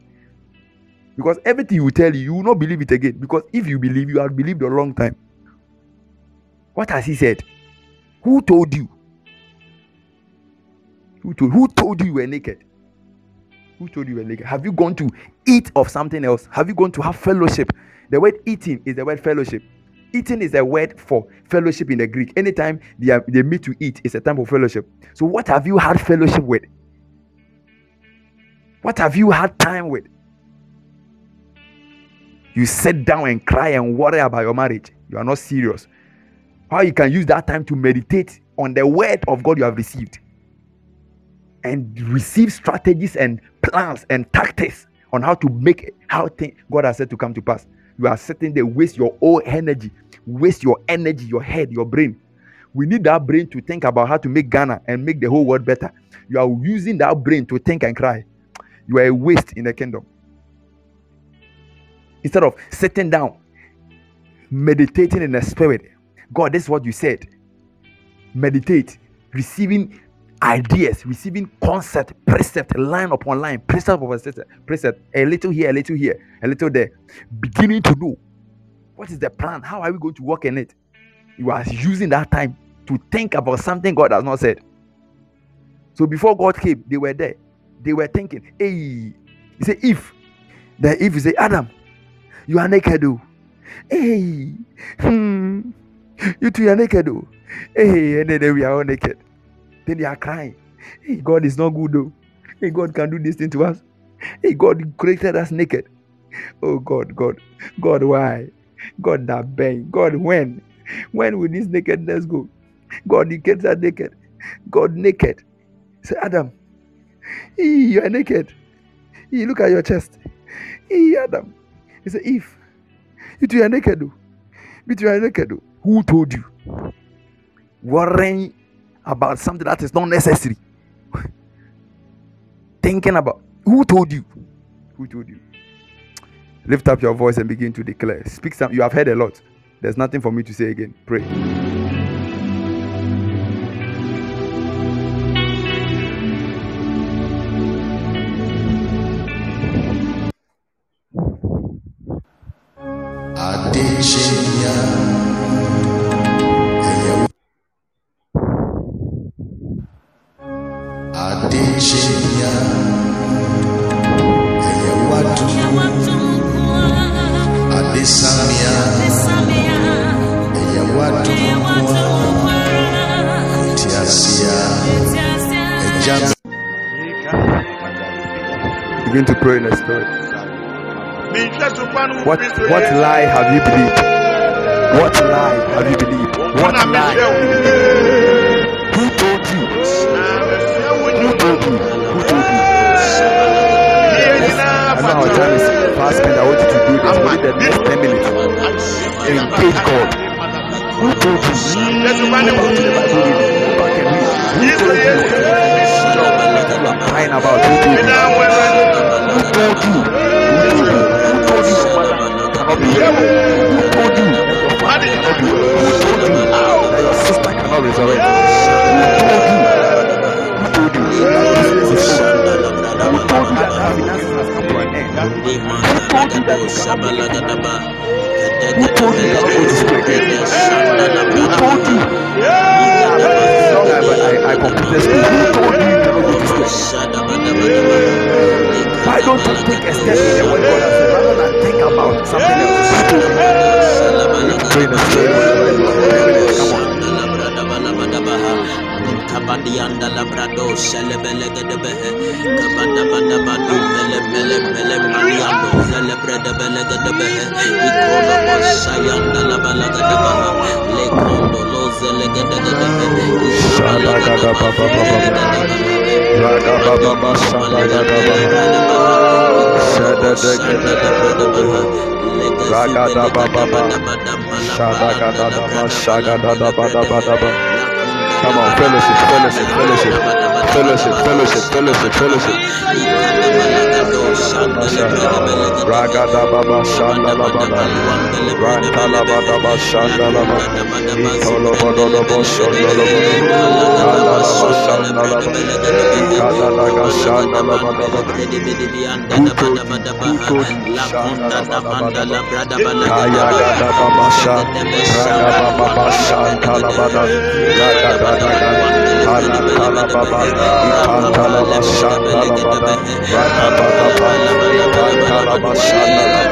Because everything He will tell you, you will not believe it again. Because if you believe, you have believed a long time. What has He said? Who told you? Who told, who told you you were naked? Who told you were naked? Have you gone to eat of something else? Have you gone to have fellowship? The word eating is the word fellowship. Eating is a word for fellowship in the Greek. Anytime they, are, they meet to eat, it's a time for fellowship. So, what have you had fellowship with? What have you had time with? You sit down and cry and worry about your marriage. You are not serious. How you can use that time to meditate on the word of God you have received and receive strategies and plans and tactics on how to make how thing God has said to come to pass. You are sitting there, waste your whole energy, waste your energy, your head, your brain. We need that brain to think about how to make Ghana and make the whole world better. You are using that brain to think and cry. You are a waste in the kingdom. Instead of sitting down, meditating in the spirit, God, this is what you said. Meditate, receiving ideas, receiving concept, precept, line upon line, precept upon precept, precept, a little here, a little here, a little there, beginning to know what is the plan, how are we going to work in it. You are using that time to think about something God has not said. So before God came, they were there. They were thinking, hey, he said, if. Then if you say, Adam, you are naked, oh. Hey, hmm. You too are naked, oh. Hey, and then we are all naked. Then they are crying. Hey, God is not good though. Hey, God can do this thing to us. Hey, God created us naked. Oh God, God, God, why? God that bang. God, when? When will this nakedness go? God, you kids are naked. God naked. Say, Adam, you are naked. He look at your chest. He Adam. He said, if you two are naked, you are naked. Who told you? Worrying about something that is not necessary. Thinking about who told you? Who told you? Lift up your voice and begin to declare. Speak some. You have heard a lot. There's nothing for me to say again. Pray. Begin to pray in the spirit. What what lie have you believed? What lie have you believed? What lie? Who told you? Who told you? Who told you? I know our time is. I want you to do this within the next 10 minutes. Engage God. Who told you? Go back to the Bible reading. Go back and. Who told you? You are crying about who told you? Who told you? Who told you? Who told you cannot be here? Who told you that your father cannot be here? Who told you that your sister cannot resurrect? Who told you? Who told you that business is over? Who told you that that finances has come to an end? Who told you that you cannot make it? Who told you you cannot go to? Who told you? I completed school. Who told you Why don't you take a step in the word God has said rather than think about something else? Pray in the spirit. Come on. Kabadianda labrado selebelege de behe. Kabada bada badu mele mele mele maniando celebrate belege de behe. Ikolo bosayanda labalaga de behe le kondo lo zelege de de behe. Ikolo Shalaga da ba ba ba on, ba. Raga ba ba ba shalaga fellowship, fellowship, fellowship, fellowship, fellowship, fellowship, fellowship. Raga da ba ba shanda la ba ba. Ranta la ba da shanda la ba. Ikolo bo do do bo shondo lo bo do. La shanda la ba. Ikada da ga shanda la ba da. Kuto kuto shanda la ba da ba da ba. Kaya ga da ba ba. Raga ba ba ba la ba. Raga da da ga. Kala kala ba ba. Ikanta la ba shanta la ba da. Raga ba da ba. Ikanta la ba shanda la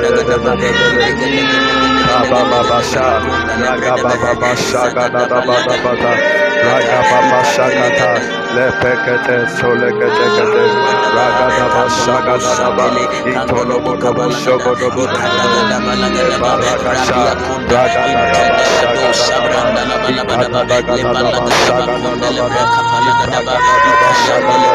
nigga, nigga, nigga, nigga, nigga, nigga, Raga Baba Shah, Raga Baba Basha, Gada Baba Baba, Raga Baba Shagata, Lepekete, Solekete, Raga Baba Shagata, Baba, Itolo Bokobo Shogo Dobo, Barakasha, Raga Baba Shagata, Raga Baba Shagata, Raga Baba Shagata,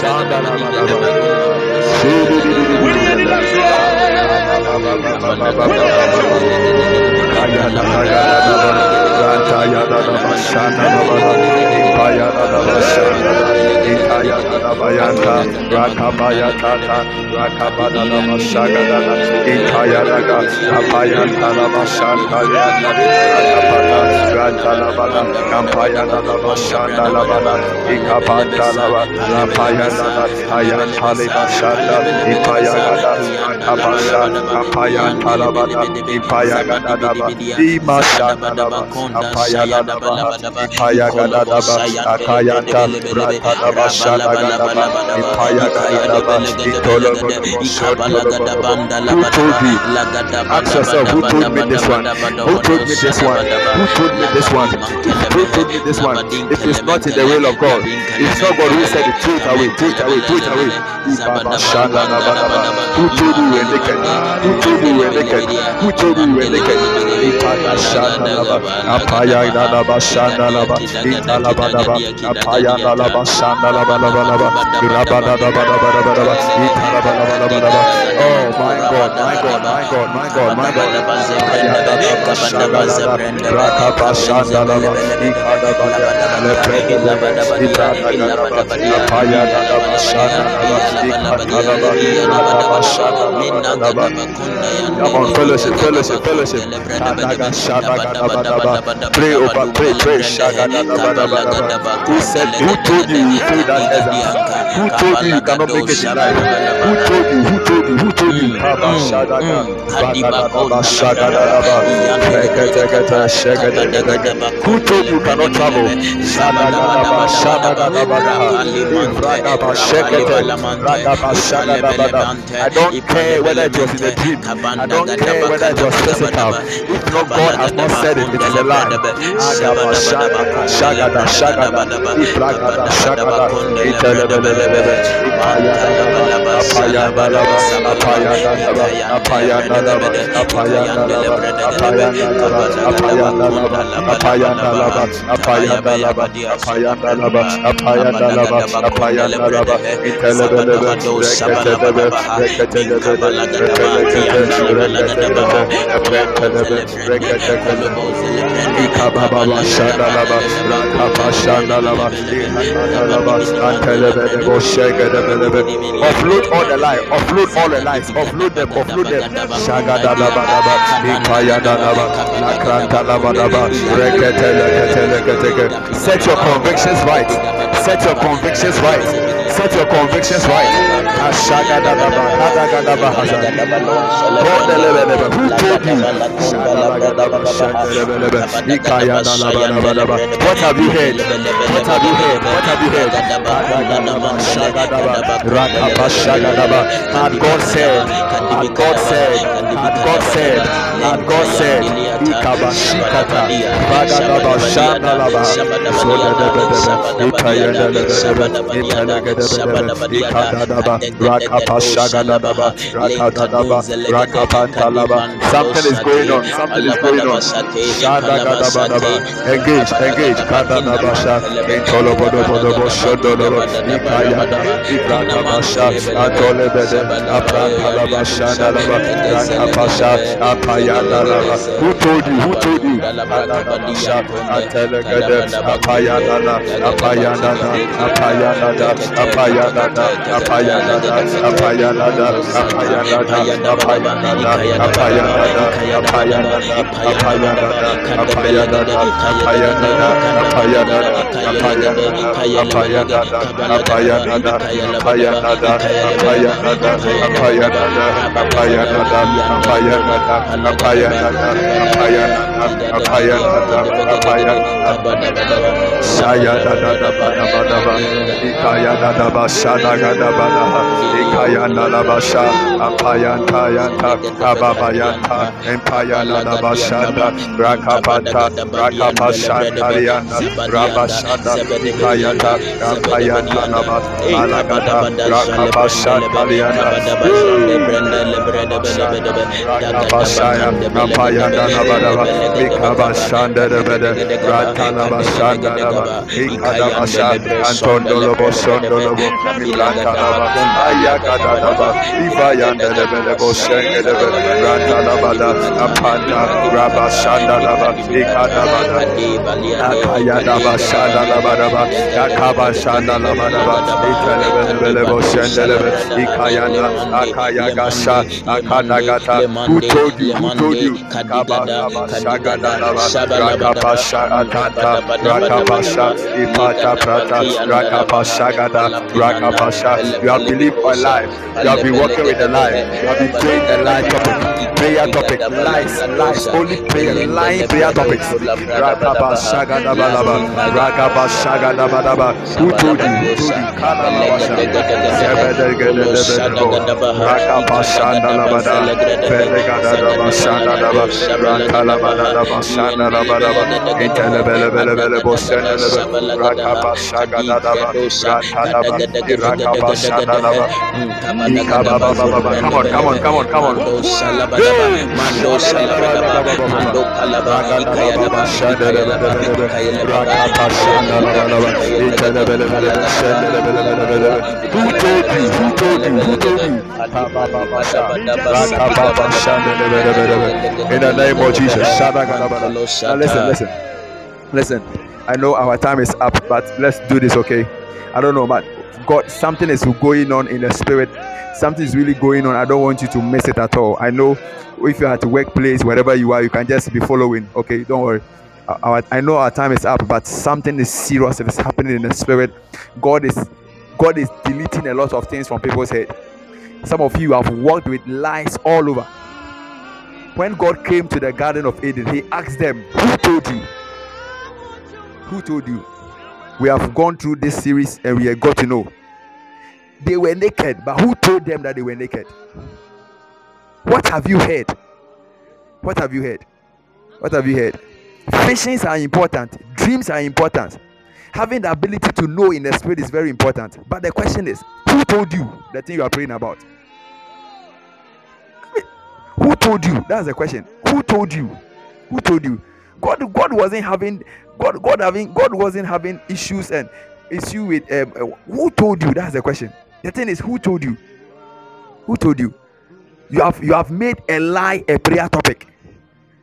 Shabada Ipaya who told me? Who me this one? Who told me this one? Who told me this one? This? It is not in the will of God. It's not God who say, it. Away, throw it away, throw it away. You Thank you. Oh my God, my God, my God, my God, my God. Come on, fellowship, fellowship, fellowship. Pray oh, over, pray, pray. Who said, who told you you failed that? Who told you you cannot make it in life? Who told you, who told you, who told you? Who told you cannot travel? I don't care whether it was in a dream. I don't care whether it was physical. If not God has not said it, it is a lie. Agaba, Shagada, Shagada, Shagada, Ibragada, Shagada, Itelebelebe, Reketedebe, Reketedebe, Reketedebe, Reketedebe, Ikababa Shandalaba, Rakapa Shandalaba, Ikadalaba, Antelebelebo, Shegedebelebe. Offload all the lies, offload all the lies, offload them, offload them. Shagada daba daba, Ipaya daba, Lakranta daba daba, Reketele ketele keteke. Set your convictions right. Set your convictions right. Set your convictions right. Ashagada daba, Nadaga daba hazard. God elebelebe, who told you? Shagada daba, Shagelebelebe, Ikaya daba daba daba. What have you heard? What have you heard? What have you heard? Shagada daba, Rakabasha. Had God said, had God said, had God said, had God said, Ikabashikata, Bagadaba Shanalaba, Something is going on, something is going on. Engage, engage, Kadabasha, Intolobodobo, Shodolo, Ikayada, Ibrakabasha, Ikrakabasha, Atolebede, Aprantalabasha, Dalaba, Rakapasha, Apayadalaba. Who told you? Who told you? Sha apaya nada apaya nada apaya nada apaya nada apaya nada apaya nada apaya nada apaya saya nada nada nada nada ikaya nada basa nada nada ikaya nada basa apaya taya ta ababaya ta empaya nada basa rakapata rakapasa taria rabasa ikaya ta apaya nada basa rakapasa Thank you. ba da Shengedebe, Rantalabada, Apanda, Rabashandalaba, Ikadabada, Akayadaba, Shandalabadaba, Yakaba, Shandalabadaba, Ikelebelebo, Shendelebe, Ikayana, Akayagasha, Akadagata, who told you, who told you, Kaba, Kaba, Shagadalaba, Rakabasha, Atanta, Ipata Prata, Rakapasha Gada, Rakapasha. You have believed a life. You have been working with a life. You have been praying a life topic. Prayer topic. Lies, lies. Only prayer, lying prayer topics. Rakapasha Gada Balaba, Rakapasha Gada Balaba. Who told you? Who told you? rakapasanda come on come on come on come on you in the name of Jesus, Now listen, listen. Listen, I know our time is up, but let's do this, okay? I don't know, but God, something is going on in the spirit. Something is really going on. I don't want you to miss it at all. I know if you're at workplace, wherever you are, you can just be following, okay? Don't worry. Our, I know our time is up, but something is serious. It is happening in the spirit. God is God is deleting a lot of things from people's head. Some of you have walked with lies all over. When God came to the Garden of Eden, He asked them, Who told you? Who told you? We have gone through this series and we have got to know. They were naked, but who told them that they were naked? What have you heard? What have you heard? What have you heard? Visions are important, dreams are important. Having the ability to know in the spirit is very important. But the question is, who told you the thing you are praying about? Who told you? That's the question. Who told you? Who told you? God, God wasn't having God, God having God wasn't having issues and issue with um, uh, who told you? That's the question. The thing is, who told you? Who told you? You have you have made a lie a prayer topic.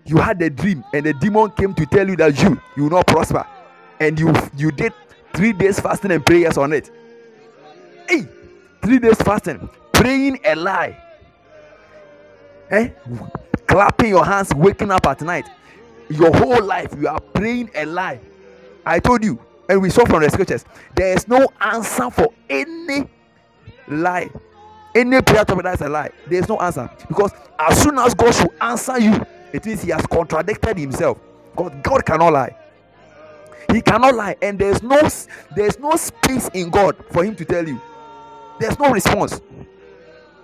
You had a dream, and the demon came to tell you that you you will not prosper, and you you did three days fasting and prayers on it. Hey, three days fasting, praying a lie. Eh? Clapping your hands, waking up at night. Your whole life you are praying a lie. I told you, and we saw from the scriptures, there is no answer for any lie. Any prayer to topic that is a lie. There is no answer. Because as soon as God should answer you, it means he has contradicted himself. God, God cannot lie. He cannot lie, and there's no there's no space in God for him to tell you. There's no response.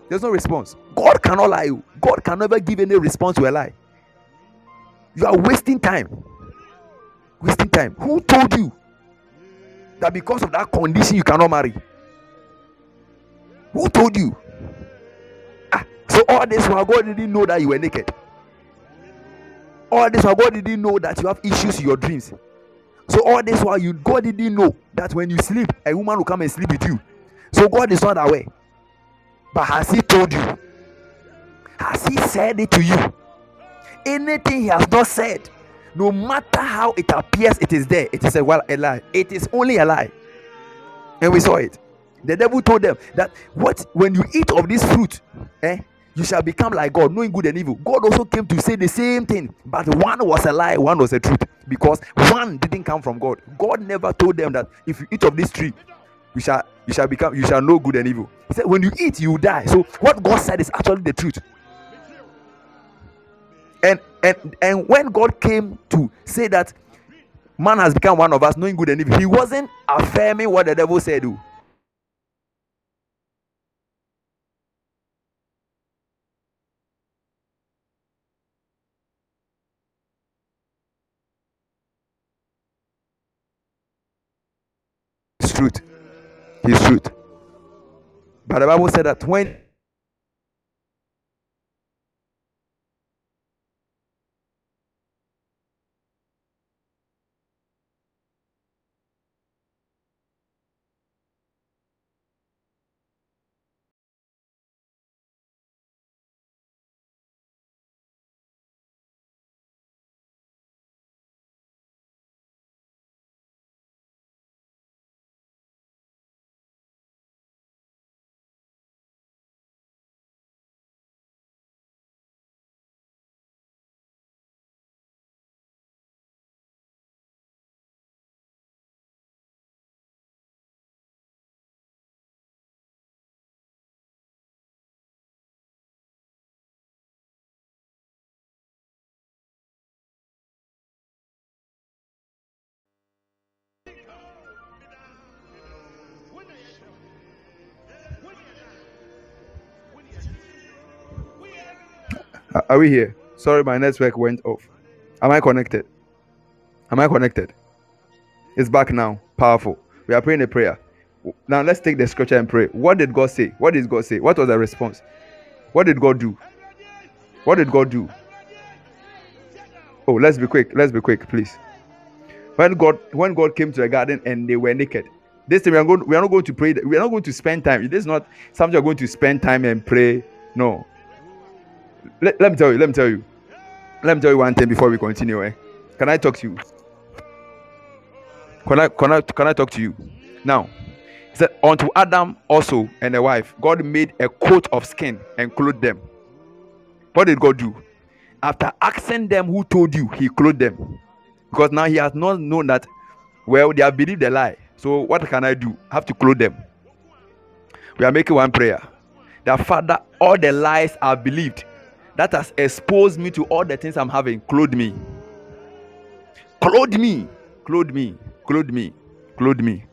There's no response. God cannot lie. God can never give any response to a lie. You are wasting time. Wasting time. Who told you that because of that condition you cannot marry? Who told you? Ah, so all this while God didn't know that you were naked. All this while God didn't know that you have issues in your dreams. So all this while you God didn't know that when you sleep, a woman will come and sleep with you. So God is not aware. But has He told you? Has He said it to you? Anything He has not said, no matter how it appears, it is there. It is a well a lie. It is only a lie. And we saw it. The devil told them that what when you eat of this fruit, eh, you shall become like God, knowing good and evil. God also came to say the same thing, but one was a lie, one was a truth, because one didn't come from God. God never told them that if you eat of this tree, you shall you shall become you shall know good and evil. He said, when you eat, you die. So what God said is actually the truth. And and and when God came to say that man has become one of us, knowing good and evil, he wasn't affirming what the devil said. Though. Truth. His truth. But the Bible said that when Are we here? Sorry, my network went off. Am I connected? Am I connected? It's back now. Powerful. We are praying a prayer. Now let's take the scripture and pray. What did God say? What did God say? What was the response? What did God do? What did God do? Oh, let's be quick. Let's be quick, please. When God when God came to the garden and they were naked. This time we are going we are not going to pray. We are not going to spend time. It is not something you're going to spend time and pray. No, let, let me tell you, let me tell you. Let me tell you one thing before we continue. Eh? Can I talk to you? Can I can I can I talk to you? Now, he said, Unto Adam also and the wife, God made a coat of skin and clothed them. What did God do? After asking them who told you, he clothed them. Because now he has not known that, well, they have believed the lie. So what can I do? I have to clothe them. We are making one prayer. That Father, all the lies I've believed that has exposed me to all the things I'm having. Clothe me. Clothe me. Clothe me. Clothe me. Clothe me.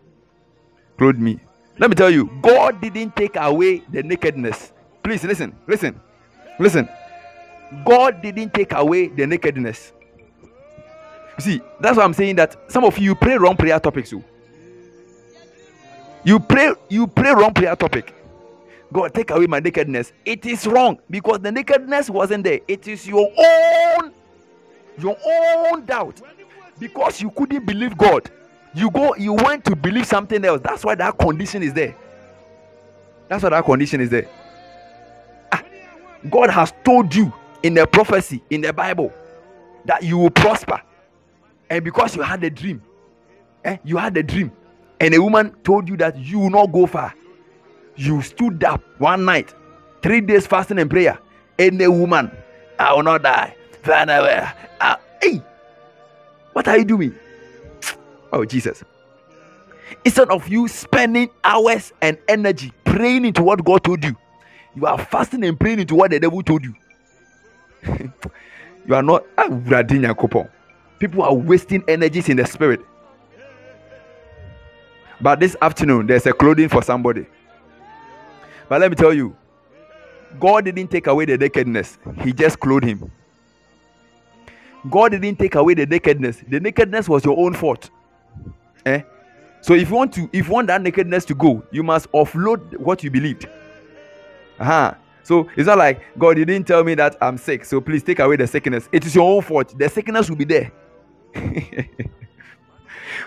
Clothe me. Let me tell you, God didn't take away the nakedness. Please listen. Listen. Listen. God didn't take away the nakedness. You see, that's why I'm saying that some of you pray wrong prayer topics. Too. You pray you pray wrong prayer topic. God, take away my nakedness. It is wrong because the nakedness wasn't there. It is your own, your own doubt. Because you couldn't believe God. You go, you went to believe something else. That's why that condition is there. That's why that condition is there. Ah, God has told you in the prophecy in the Bible that you will prosper. And because you had a dream, eh, you had a dream, and a woman told you that you will not go far you stood up one night, three days fasting and prayer, any woman, I will not die. Uh, hey, what are you doing? Oh, Jesus. Instead of you spending hours and energy praying into what God told you, you are fasting and praying into what the devil told you. you are not ah, people are wasting energies in the spirit. But this afternoon, there's a clothing for somebody. But let me tell you, God didn't take away the nakedness, He just clothed him. God didn't take away the nakedness. The nakedness was your own fault. Eh? So if you want to, if you want that nakedness to go, you must offload what you believed. Uh-huh. So it's not like God, you didn't tell me that I'm sick, so please take away the sickness. It is your own fault. The sickness will be there.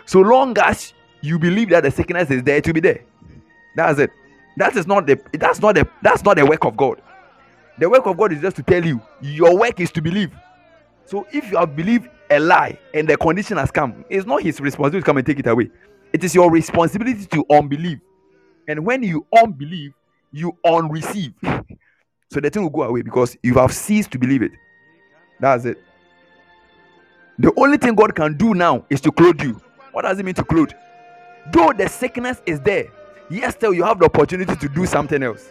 so long as you believe that the sickness is there, to be there. That's it. That is not the that's not the that's not the work of God. The work of God is just to tell you your work is to believe. So if you have believed a lie and the condition has come, it's not his responsibility to come and take it away. It is your responsibility to unbelieve. And when you unbelieve, you unreceive. So the thing will go away because you have ceased to believe it. That's it. The only thing God can do now is to clothe you. What does it mean to clothe? Though the sickness is there, yes, still you have the opportunity to do something else.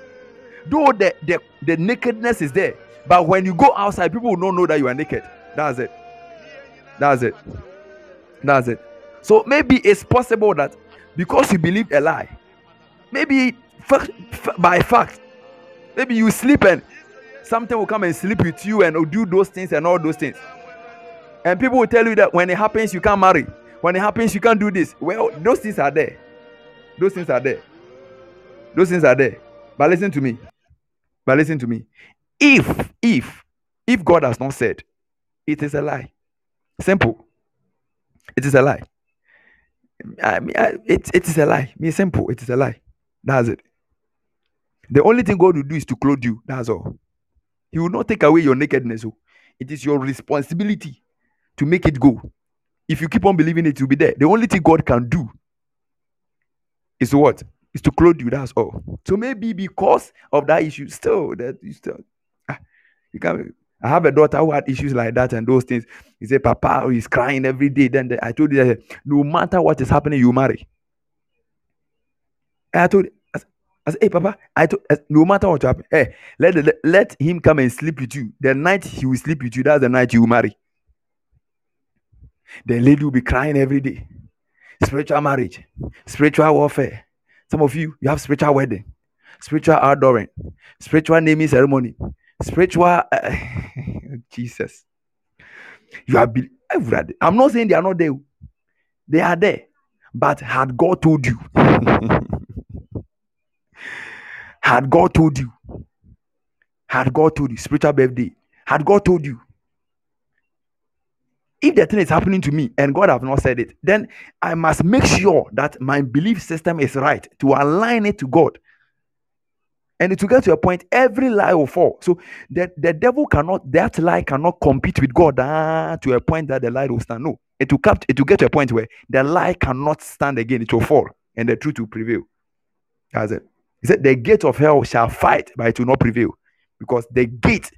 Though the, the, the nakedness is there, but when you go outside, people will not know that you are naked. That's it. That's it. That's it. So maybe it's possible that because you believe a lie, maybe by fact, maybe you sleep and something will come and sleep with you and do those things and all those things. And people will tell you that when it happens, you can't marry. When it happens, you can't do this. Well, those things are there. Those things are there. Those things are there. But listen to me. But listen to me. If, if, if God has not said, it is a lie. Simple. It is a lie. I mean, I, it, it is a lie. Me simple. It is a lie. That's it. The only thing God will do is to clothe you. That's all. He will not take away your nakedness. Oh. It is your responsibility to make it go. If you keep on believing it, will be there. The only thing God can do is what? Is to clothe you. That's all. So maybe because of that issue, still that you still ah, you can I have a daughter who had issues like that and those things. He said, Papa, he's crying every day. Then I told you no matter what is happening, you marry. And I told I said, hey, Papa, I told no matter what happens, hey, let, let, let him come and sleep with you. The night he will sleep with you, that's the night you will marry. The lady will be crying every day. Spiritual marriage, spiritual warfare. Some of you, you have spiritual wedding, spiritual outdooring, spiritual naming ceremony, spiritual uh, jesus. You are be- i'm not saying they are not there. They are there but had god told you? Had god told you? Had god told you? Spiritual birthday. Had god told you if the thing is happening to me and god have not said it then i must make sure that my belief system is right to align it to god and to get to a point, every lie will fall. So that the devil cannot, that lie cannot compete with God ah, to a point that the lie will stand. No, it will, cap, it will get to a point where the lie cannot stand again. It will fall and the truth will prevail. That's it. He said, The gate of hell shall fight, but it will not prevail because the gate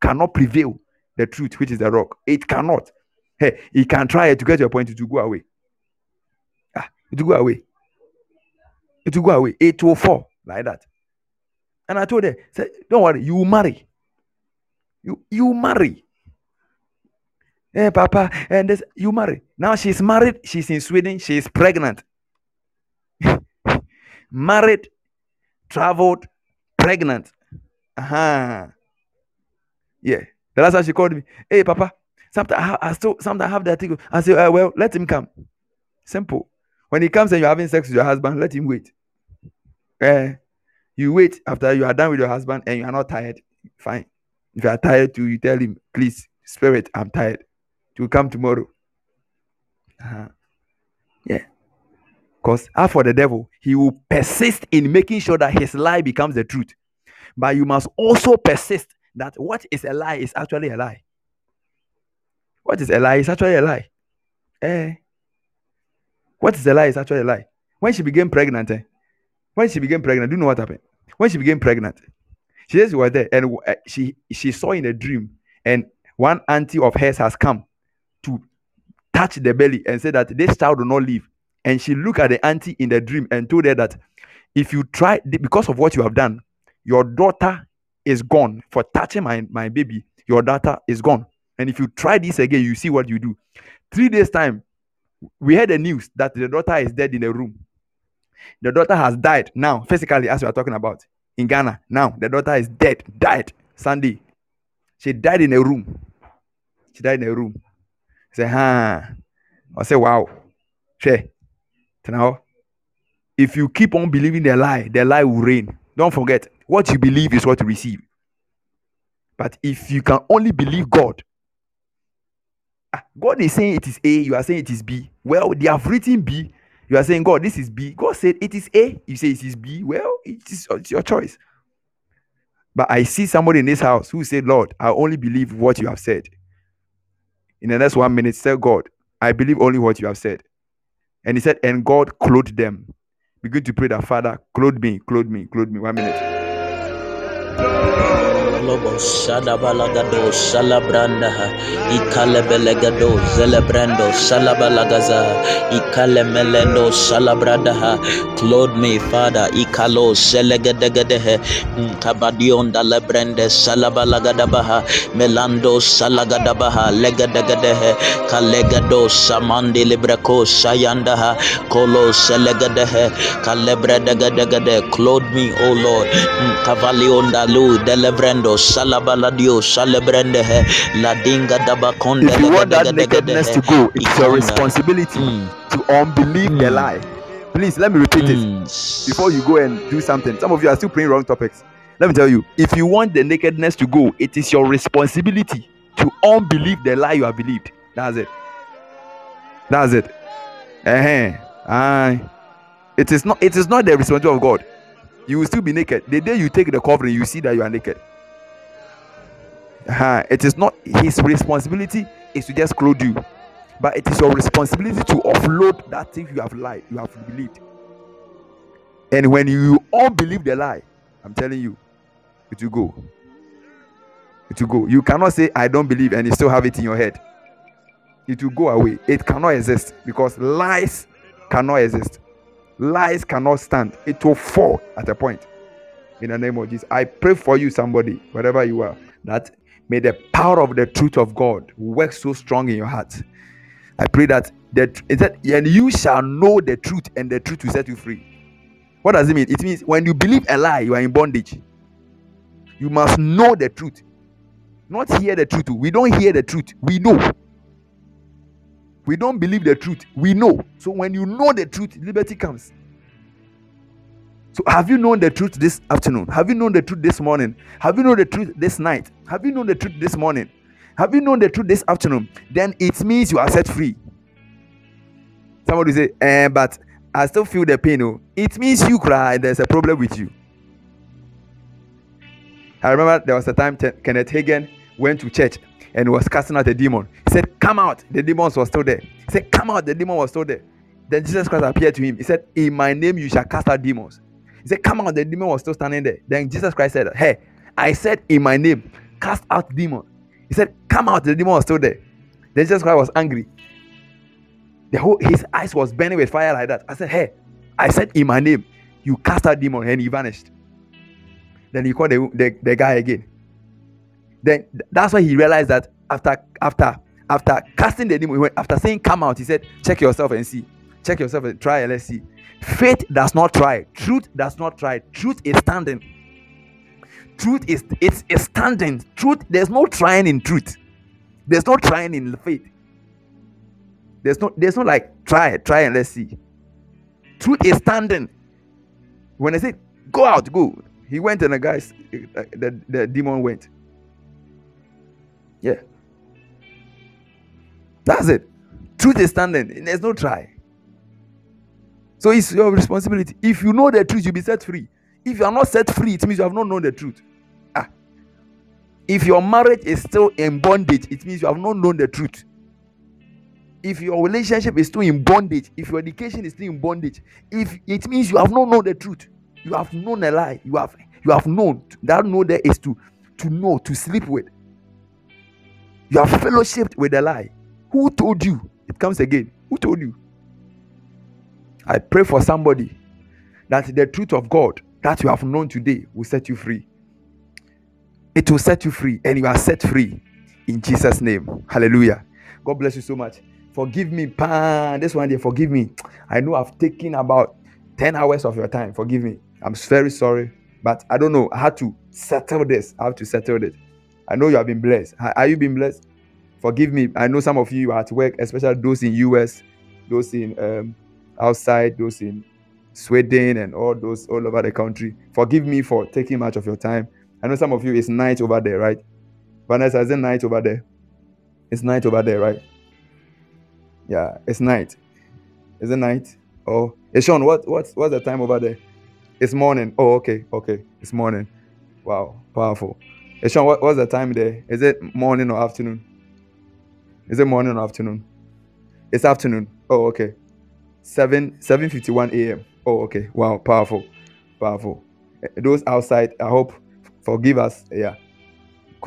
cannot prevail the truth, which is the rock. It cannot. Hey, he can try to get your point, will go away. Ah, it will go away. It will go away. It will fall like that. And I told her, say, don't worry, you marry. You you marry. Hey, Papa, and this you marry. Now she's married, she's in Sweden, she's pregnant. married, traveled, pregnant. Uh-huh. Yeah. The last time she called me, hey Papa, sometimes I, still sometimes have that thing. I say, uh, well, let him come. Simple. When he comes and you're having sex with your husband, let him wait. Eh, you wait after you are done with your husband and you are not tired. Fine. If you are tired too, you tell him, please, spirit, I'm tired. To come tomorrow. Uh-huh. Yeah. Because as for the devil, he will persist in making sure that his lie becomes the truth. But you must also persist that what is a lie is actually a lie. What is a lie It's actually a lie. Eh? What is a lie It's actually a lie. When she became pregnant, eh, when she became pregnant, do you know what happened? When she became pregnant, she just was there and uh, she she saw in a dream, and one auntie of hers has come to touch the belly and said that this child will not live. And she looked at the auntie in the dream and told her that if you try because of what you have done, your daughter is gone for touching my, my baby, your daughter is gone. And if you try this again, you see what you do. Three days' time, we heard the news that the daughter is dead in the room. The daughter has died now, physically, as we are talking about. in Ghana. Now the daughter is dead, died Sunday. She died in a room. She died in a room. I say, huh. I say, wow. She, now, if you keep on believing the lie, the lie will reign. Don't forget, what you believe is what you receive. But if you can only believe God, Ah, God is saying it is A, you are saying it is B. Well, they have written B. You are saying, God, this is B. God said it is A. You say it is B. Well, it is it's your choice. But I see somebody in this house who said, Lord, I only believe what you have said. In the next one minute, say, God, I believe only what you have said. And he said, and God clothed them. Begin to pray that, Father, clothe me, clothe me, clothe me. One minute. Lobo Shadabalagado Shalabranda. Ikalebelegado Zelebrando Shalabalagaza Ikalemelendo Shalabrada Clothe me Father. Ikalo Selegadegadehe Kabadion da Lebrende Salabalagadabaha Melando Salagadabaha Legadegadehe Kalegado Samandi Libreko Sayandaha Kolo Selegadehe Kalebredegade Clothe me O Lord. Kavalion Dalu Delebrendo salabaladio salebrende he ladinga dabakonde If you want that nakedness to go, it's your responsibility Mm. to unbelieve the Mm. lie. Please let me repeat it Mm. before you go and do something. Some of you are still praying wrong topics. Let me tell you, if you want the nakedness to go, it is your responsibility to unbelieve the lie you have believed. That's it. That's it. uh Aye. It is not. It is not the responsibility of God. You will still be naked. The day you take the covering, you see that you are naked. Uh It is not his responsibility is to just clothe you, but it is your responsibility to offload that thing you have lied, you have believed. And when you all believe the lie, I'm telling you, it will go. It will go. You cannot say, I don't believe, and you still have it in your head. It will go away. It cannot exist because lies cannot exist. Lies cannot stand. It will fall at a point. In the name of Jesus. I pray for you, somebody, wherever you are, that may the power of the truth of God work so strong in your heart. I pray that that and you shall know the truth, and the truth will set you free. What does it mean? It means when you believe a lie, you are in bondage. You must know the truth, not hear the truth. We don't hear the truth, we know. We don't believe the truth, we know. So when you know the truth, liberty comes. So have you known the truth this afternoon? Have you known the truth this morning? Have you known the truth this night? Have you known the truth this morning? Have you known the truth this afternoon? Then it means you are set free. Somebody say, eh, but I still feel the pain. Oh, it means you cry. There's a problem with you. I remember there was a time Te- Kenneth Hagin went to church and was casting out a demon. He said, Come out. The demons was still there. He said, Come out. The demon was still there. Then Jesus Christ appeared to him. He said, In my name you shall cast out demons. He said, Come out. The demon was still standing there. Then Jesus Christ said, Hey, I said, In my name, cast out demon. He said, Come out. The demon was still there. Then Jesus Christ was angry. The whole his eyes was burning with fire like that. I said, Hey, I said in my name, you cast out demon, and he vanished. Then he called the, the, the guy again. Then that's why he realized that after after after casting the demon, after saying come out, he said, check yourself and see. Check yourself and try and let's see. Faith does not try. Truth does not try. Truth is standing. Truth is it's, it's standing. Truth, there's no trying in truth. There's no trying in faith. There's no there's no like try, try and let's see. Truth is standing. When I say go out, go. He went and the guys the, the demon went. Yeah. That's it. Truth is standing. There's no try. So it's your responsibility. If you know the truth, you'll be set free. If you are not set free, it means you have not known the truth. Ah. If your marriage is still in bondage, it means you have not known the truth. If your relationship is still in bondage, if your education is still in bondage, if it means you have not known the truth, you have known a lie. You have you have known that know there is to to know to sleep with. You have fellowshipped with a lie. Who told you? It comes again. Who told you? I pray for somebody that the truth of God that you have known today will set you free. It will set you free, and you are set free in Jesus' name. Hallelujah. God bless you so much. Forgive me, pan. This one day, forgive me. I know I've taken about 10 hours of your time. Forgive me. I'm very sorry. But I don't know. I had to settle this. I have to settle it. I know you have been blessed. Are you been blessed? Forgive me. I know some of you are at work, especially those in US, those in um, outside, those in Sweden, and all those all over the country. Forgive me for taking much of your time. I know some of you it's night over there, right? Vanessa, is it night over there? It's night over there, right? Yeah, it's night. Is it night? Oh, hey Sean, what what's what's the time over there? It's morning. Oh, okay, okay. It's morning. Wow, powerful. Hey Sean, what, what's the time there? Is it morning or afternoon? Is it morning or afternoon? It's afternoon. Oh, okay. 7 7:51 a.m. Oh, okay. Wow, powerful. Powerful. Eh, those outside, I hope forgive us. Yeah.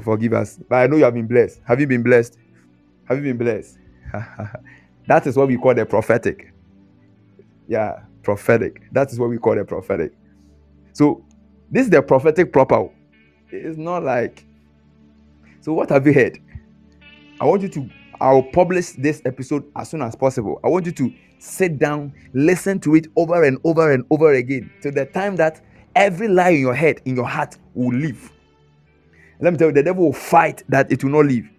Forgive us. But I know you have been blessed. Have you been blessed? Have you been blessed? that is what we call the prophetic. Yeah, prophetic. That is what we call the prophetic. So this is the prophetic proper. It's not like. So what have you heard? I want you to. I'll publish this episode as soon as possible. I want you to sit down, listen to it over and over and over again till the time that every lie in your head, in your heart, will leave. Let me tell you, the devil will fight that it will not leave.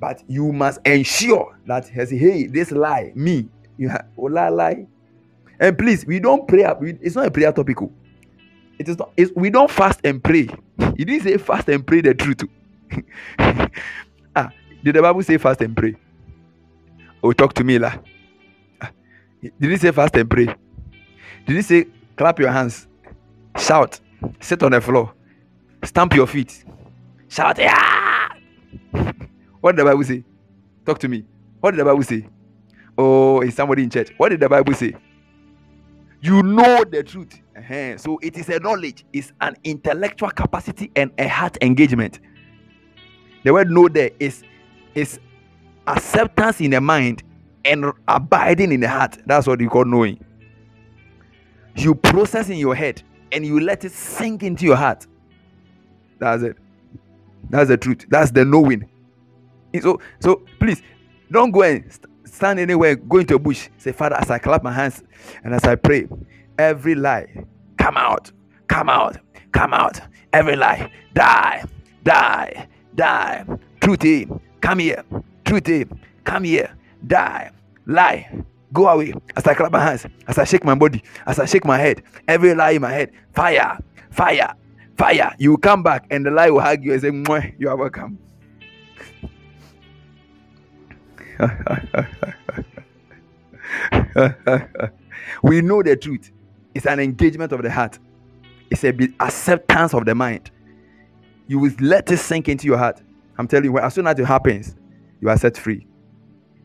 But you must ensure that hey, this lie, me, you have oh, lie, lie. And please, we don't pray. It's not a prayer topic. Oh. It is not. We don't fast and pray. He didn't say fast and pray the truth. ah, did the Bible say fast and pray? Oh, talk to me, lah. Did he say fast and pray? Did he say clap your hands, shout, sit on the floor, stamp your feet, shout, yeah? what did the Bible say? Talk to me. What did the Bible say? Oh, is somebody in church? What did the Bible say? You know the truth. Uh-huh. So it is a knowledge, it's an intellectual capacity and a heart engagement. The word know there is is acceptance in the mind and abiding in the heart. That's what you call knowing. You process in your head and you let it sink into your heart. That's it. That's the truth. That's the knowing. So, so please don't go and stand anywhere, go into a bush. Say, Father, as I clap my hands and as I pray, every lie come out, come out, come out. Every lie, die, die, die. Truth, come here. Truth, come here. Die, lie, go away. As I clap my hands, as I shake my body, as I shake my head, every lie in my head, fire, fire, fire. You will come back and the lie will hug you and say, You are welcome. we know the truth. It's an engagement of the heart. It's a acceptance of the mind. You will let it sink into your heart. I'm telling you, as soon as it happens, you are set free.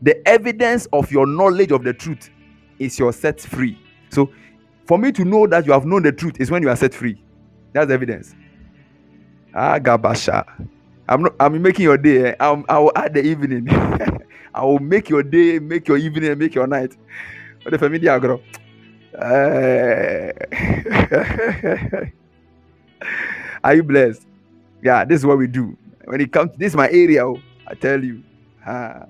The evidence of your knowledge of the truth is your set free. So, for me to know that you have known the truth is when you are set free. That's evidence. Ah, Gabasha. I'm not. I'm making your day. Eh? I'm, I will add the evening. I will make your day, make your evening, make your night. What the family agro? Are you blessed? Yeah, this is what we do. When it comes, this is my area. Oh, I tell you, ah,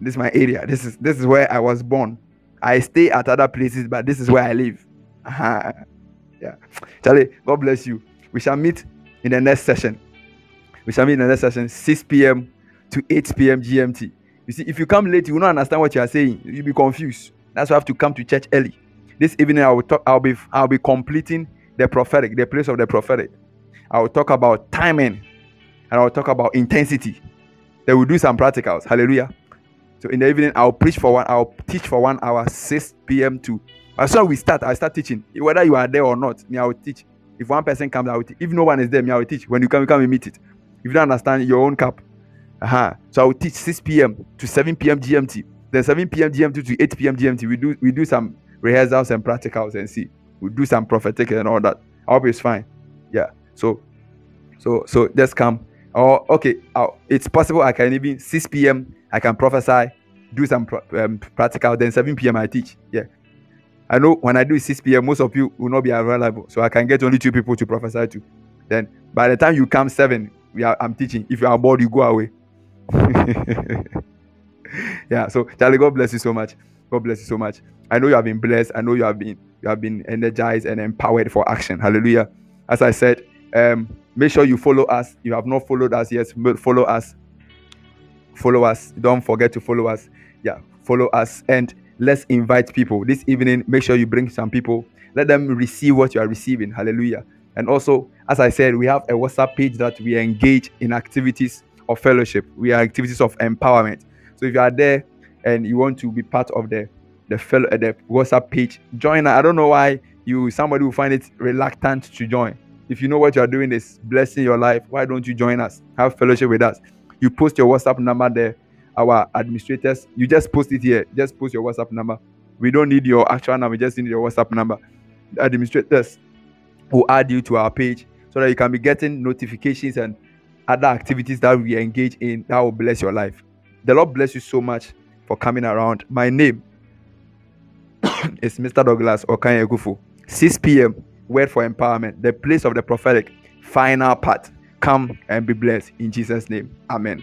this is my area. This is this is where I was born. I stay at other places, but this is where I live. Ah, yeah, Charlie. God bless you. We shall meet in the next session. We shall meet in the next session, 6 p.m. to 8 p.m. GMT. You see, if you come late, you will not understand what you are saying. You'll be confused. That's why I have to come to church early. This evening, I will talk. I'll be I'll be completing the prophetic, the place of the prophetic. I will talk about timing, and I will talk about intensity. Then we'll do some practicals. Hallelujah. So in the evening, I'll preach for one. I'll teach for one hour, 6 p.m. to. As soon as we start, I start teaching. Whether you are there or not, me, I will teach. If one person comes, I will teach. If no one is there, me, I will teach. When you come, you come and meet it. If you don't understand your own cup. uh-huh. So I will teach 6 p.m. to 7 p.m. GMT. Then 7 p.m. GMT to 8 p.m. GMT. We do we do some rehearsals and practicals and see. We do some prophetic and all that. I hope it's fine. Yeah. So so so just come. Or okay, uh, it's possible I can even 6 p.m. I can prophesy, do some um, practical. Then 7 p.m. I teach. Yeah. I know when I do 6 p.m. most of you will not be available, so I can get only two people to prophesy to. Then by the time you come seven, we are, I'm teaching. If you are bored, you go away. yeah, so Charlie, God bless you so much. God bless you so much. I know you have been blessed. I know you have been you have been energized and empowered for action. Hallelujah. as I said, um, make sure you follow us. You have not followed us yet, follow us. Follow us. Don't forget to follow us. Yeah, follow us and let's invite people this evening. Make sure you bring some people. Let them receive what you are receiving. Hallelujah. And also, as I said, we have a WhatsApp page that we engage in activities of fellowship. We are activities of empowerment. So if you are there and you want to be part of the the fellow the WhatsApp page, join. I don't know why you somebody will find it reluctant to join. If you know what you are doing is blessing your life, why don't you join us? Have fellowship with us. You post your WhatsApp number there. Our administrators, you just post it here. Just post your WhatsApp number. We don't need your actual number, we just need your WhatsApp number. The administrators will add you to our page so that you can be getting notifications and other activities that we engage in that will bless your life. The Lord bless you so much for coming around. My name is Mr. Douglas Okanya Gufu. 6 p.m. Word for Empowerment, the place of the prophetic, final part. Come and be blessed in Jesus' name. Amen.